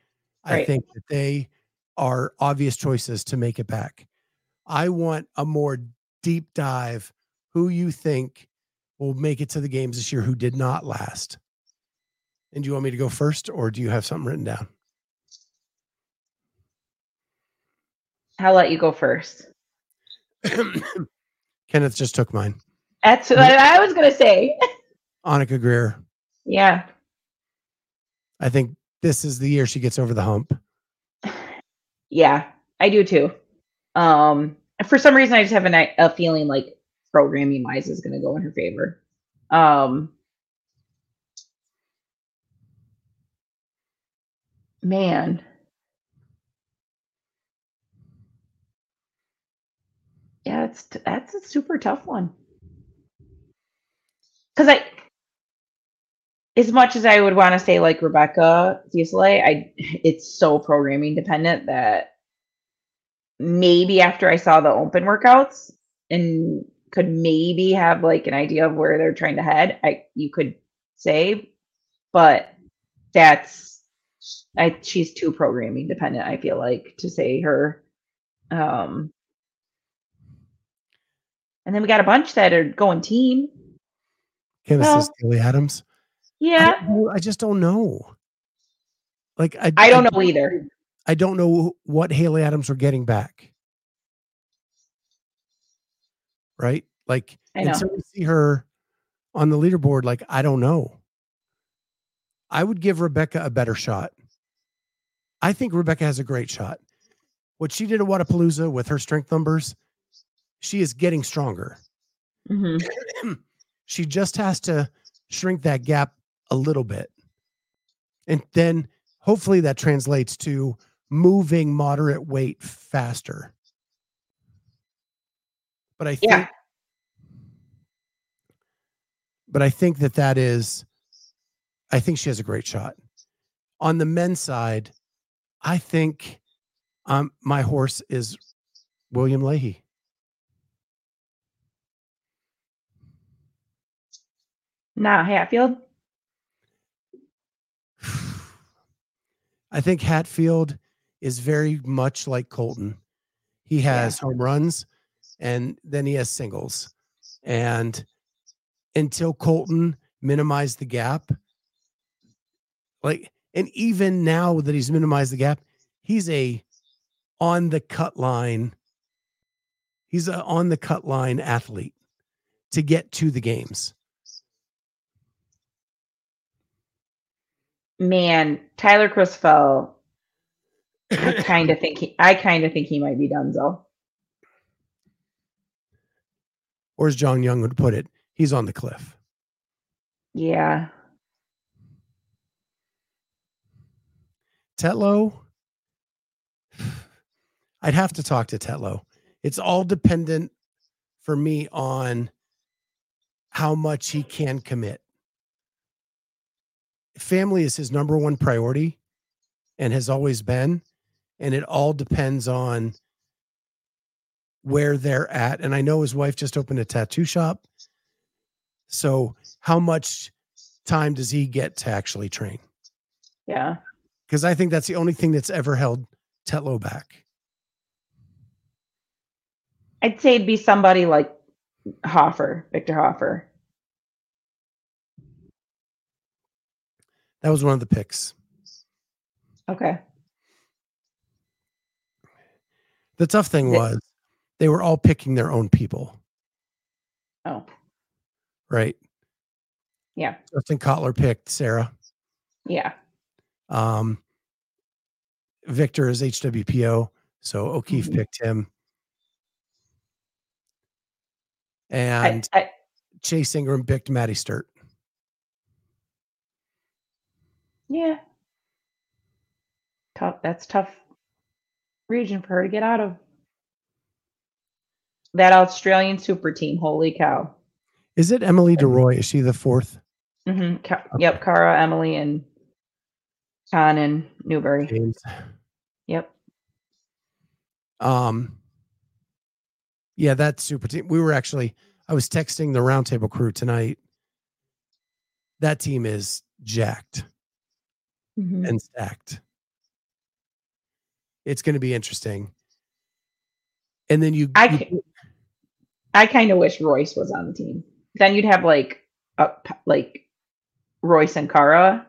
I think that they are obvious choices to make it back. I want a more deep dive. Who you think will make it to the games this year? Who did not last? And do you want me to go first, or do you have something written down?
I'll let you go first.
Kenneth just took mine.
That's what I was gonna say.
Annika Greer.
yeah.
I think this is the year she gets over the hump.
Yeah, I do too. Um, for some reason, I just have a, a feeling like programming wise is going to go in her favor. Um, man, yeah, it's that's a super tough one. Because I, as much as I would want to say like Rebecca Fuselier, I it's so programming dependent that maybe after I saw the open workouts and could maybe have like an idea of where they're trying to head, I you could say, but that's I she's too programming dependent, I feel like, to say her. Um and then we got a bunch that are going team.
Kenneth
Well,
Haley Adams. I,
Yeah.
don't I just don't know. Like I,
I don't know either.
I don't know what Haley Adams we're getting back. Right? Like
I know.
until we see her on the leaderboard, like I don't know. I would give Rebecca a better shot. I think Rebecca has a great shot. What she did at Wodapalooza with her strength numbers, she is getting stronger.
Mhm.
she just has to shrink that gap a little bit. And then hopefully that translates to moving moderate weight faster. But I think
Yeah.
but I think that that is I think she has a great shot. On the men's side, I think um my horse is William Leahy.
Not Hatfield.
I think Hatfield is very much like Colten. He has home runs and then he has singles. And until Colten minimized the gap, like, and even now that he's minimized the gap, he's a on the cut line. He's a on the cut line athlete to get to the games.
Man, Tyler Christophel. I kind of think he. I kind of think he might be Dunzo.
Or as John Young would put it, he's on the cliff.
Yeah.
Tetlow, I'd have to talk to Tetlow. It's all dependent for me on how much he can commit. Family is his number one priority and has always been. And it all depends on where they're at. And I know his wife just opened a tattoo shop. So, how much time does he get to actually train?
Yeah.
because I think that's the only thing that's ever held Tetlow back.
I'd say it'd be somebody like Hoffer, Victor Hoffer.
That was one of the picks.
Okay.
The tough thing was they were all picking their own people,
Oh,
right?
yeah.
Justin Cotler picked Sarah.
Yeah.
Um, Victor is HWPO, so O'Keefe
Mhm.
picked him.
I,
And
I,
Chase Ingraham picked Maddie Sturt.
Yeah. Tough. That's tough region for her to get out of. that Australian super team. Holy cow!
Is it Emily de Rooy? Is she the fourth?
hmm Yep, Kara, Emily, and Khan and Newbury.
James?
Yep.
Um, yeah, that super team. We were actually, I was texting the roundtable crew tonight. That team is jacked
Mhm.
and stacked. It's going to be interesting. And then you,
I
you-
I kind of wish Royce was on the team. Then you'd have like a, like Royce and Kara.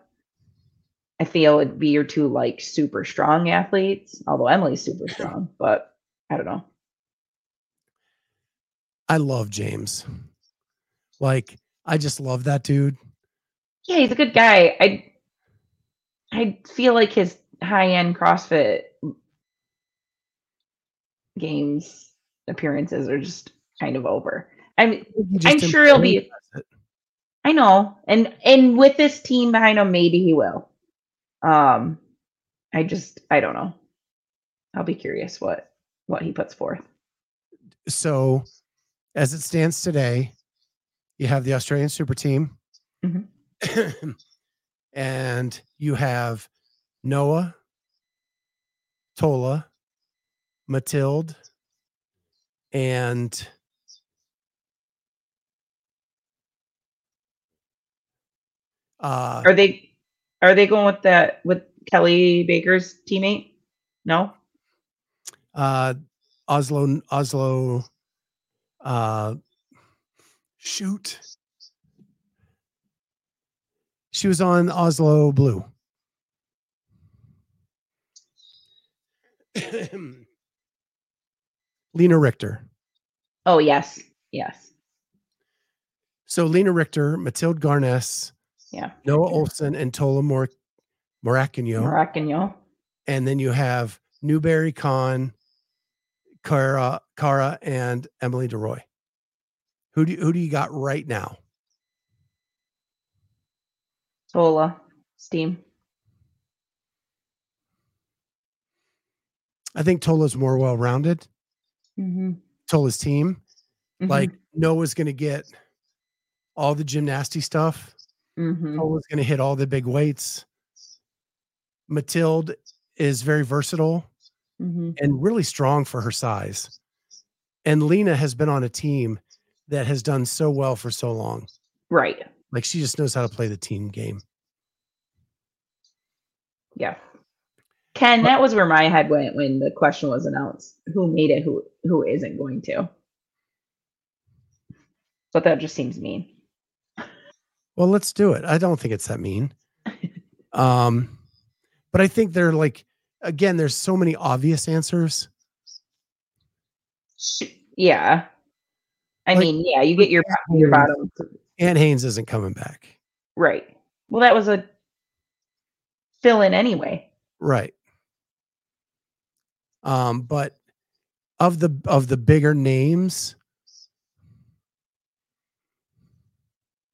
I feel it'd be your two like super strong athletes. Although Emily's super strong, but I don't know.
I love James. Like, I just love that dude.
Yeah, he's a good guy. I I feel like his high end CrossFit games appearances are just kind of over. I mean,
He
I'm sure he'll be. I know, and and with this team behind him, maybe he will. Um, I just I don't know. I'll be curious what what he puts forth.
So, as it stands today, you have the Australian super team,
Mhm.
and you have Noah, Tola, Matilde, and uh,
Are they are they going with that with Kelly Baker's teammate? No.
uh, Oslo, Oslo, uh, shoot. She was on Oslo Blue. Lena Richter.
Oh yes, yes,
So Lena Richter, Matilde Garnes,
yeah.
Noah Ohlsen, and Tola Mor-. Morakinyo. and then you have Newbury Khan, Kara, Kara, and Emily de Rooy. Who do you, who do you got right now?
Tola, Steam.
I think Tola's more well rounded.
Mm-hmm.
Tola's team, like Noah's going to get all the gymnasty stuff.
hmm
Tola's going to hit all the big weights. Matilde is very versatile
hmm
and really strong for her size. And Lena has been on a team that has done so well for so long.
right.
Like she just knows how to play the team game.
Yeah. Ken, that was where my head went when the question was announced. Who made it? Who who isn't going to? But that just seems mean.
Well, let's do it. I don't think it's that mean. Um, but I think they're like, again, there's so many obvious answers.
Yeah. I
Like-
mean, yeah, you get your your bottom
Ant Haynes isn't coming back.
right. Well, that was a fill in anyway.
Right. Um, but of the of the bigger names,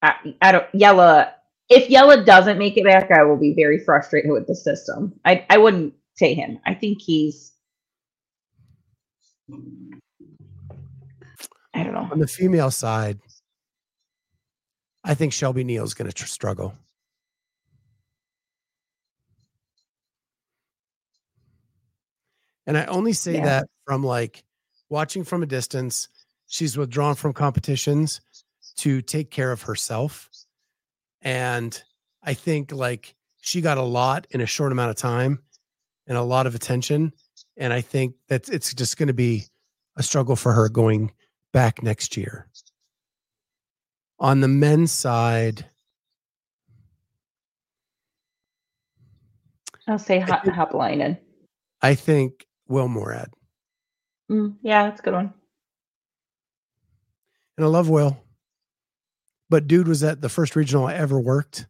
I, I don't Yella. If Yella doesn't make it back, I will be very frustrated with the system. I I wouldn't say him. I think he's. I don't know.
on the female side, I think Shelby Neal's going to tr- struggle. And I only say
Yeah.
that from like watching from a distance. She's withdrawn from competitions to take care of herself. And I think like she got a lot in a short amount of time and a lot of attention. And I think that it's just going to be a struggle for her going back next year. On the men's side,
I'll say hot
think-
Haapalainen.
I think Will Moorad.
Mm, yeah, that's a good one.
And I love Will. But dude was at the first regional I ever worked.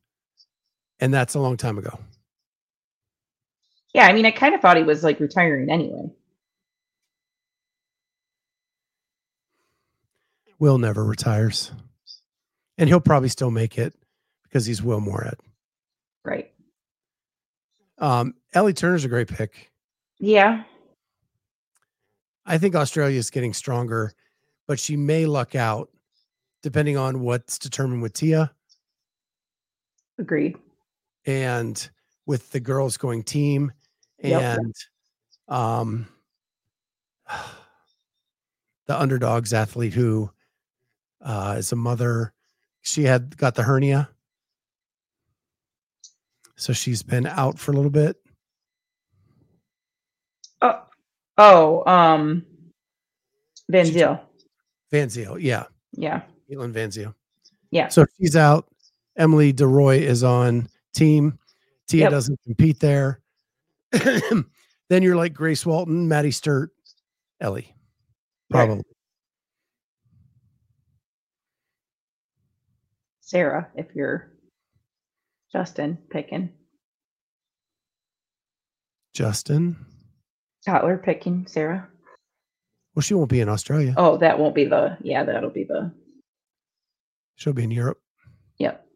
And that's a long time ago.
Yeah, I mean, I kind of thought he was like retiring anyway.
Will never retires. And he'll probably still make it because he's Will Moorad.
Right.
Um, Ellie Turner's a great pick.
Yeah.
I think Australia is getting stronger. but she may luck out depending on what's determined with Tia
Agreed.
and with the girls going team
Yep.
and um the underdogs athlete who uh is a mother she had got the hernia so she's been out for a little bit
Oh, oh, um, Van Zyl.
van Zyl, yeah
Yeah.
Caitlin van Zyl.
Yeah.
so she's out emily de rooy is on team tia
Yep.
doesn't compete there then you're like grace walton maddie sturt ellie
Right. Sarah, if you're Justin picking.
justin
Tyler picking Sarah.
well she won't be in australia
Oh, that won't be the, yeah, that'll be the,
she'll be in europe
yep.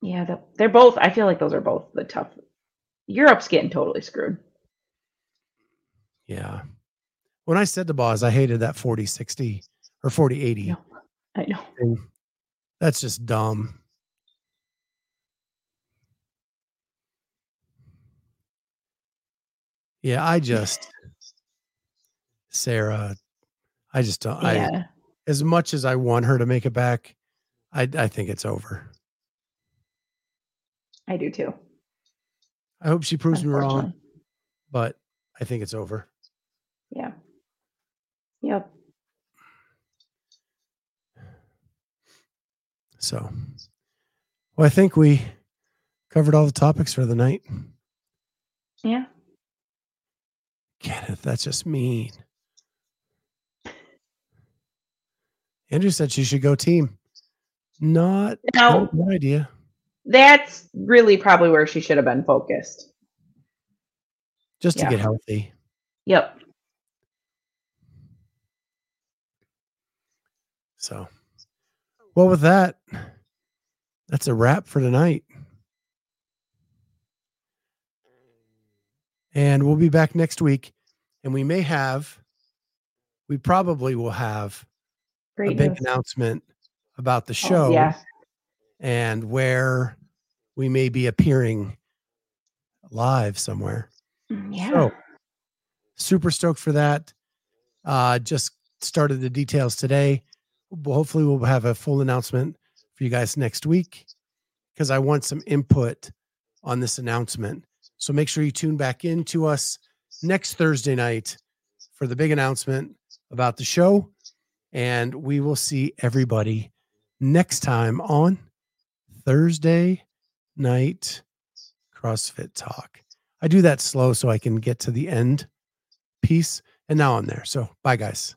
Yeah, the, they're both, I feel like those are both the tough. Europe's getting totally screwed.
Yeah. When I said to Boz, I hated that 40 60 or 40 80.
No. I know.
That's just dumb. Yeah, I just, Sarah, I just don't, I,
Yeah.
as much as I want her to make it back, I, I think it's over.
I do too.
I hope she proves me wrong, but I think it's over.
Yeah. Yep.
So, well, I think we covered all the topics for the night.
Yeah.
Kenneth, that's just mean. Andrew said she should go team. Not not idea.
that's really probably where she should have been focused.
Just to
Yeah.
get healthy.
Yep.
So, well, with that, that's a wrap for tonight. And we'll be back next week. And we may have, we probably will have
Great
a big
news.
announcement about the
Oh,
show
yeah.
and where we may be appearing live somewhere.
Mm, Yeah.
So, super stoked for that. Uh, just started the details today. Hopefully, we'll have a full announcement for you guys next week because I want some input on this announcement. So make sure you tune back in to us next Thursday night for the big announcement about the show. And we will see everybody next time on Thursday night CrossFit Talk. I do that slow so I can get to the end piece. And now I'm there. So bye, guys.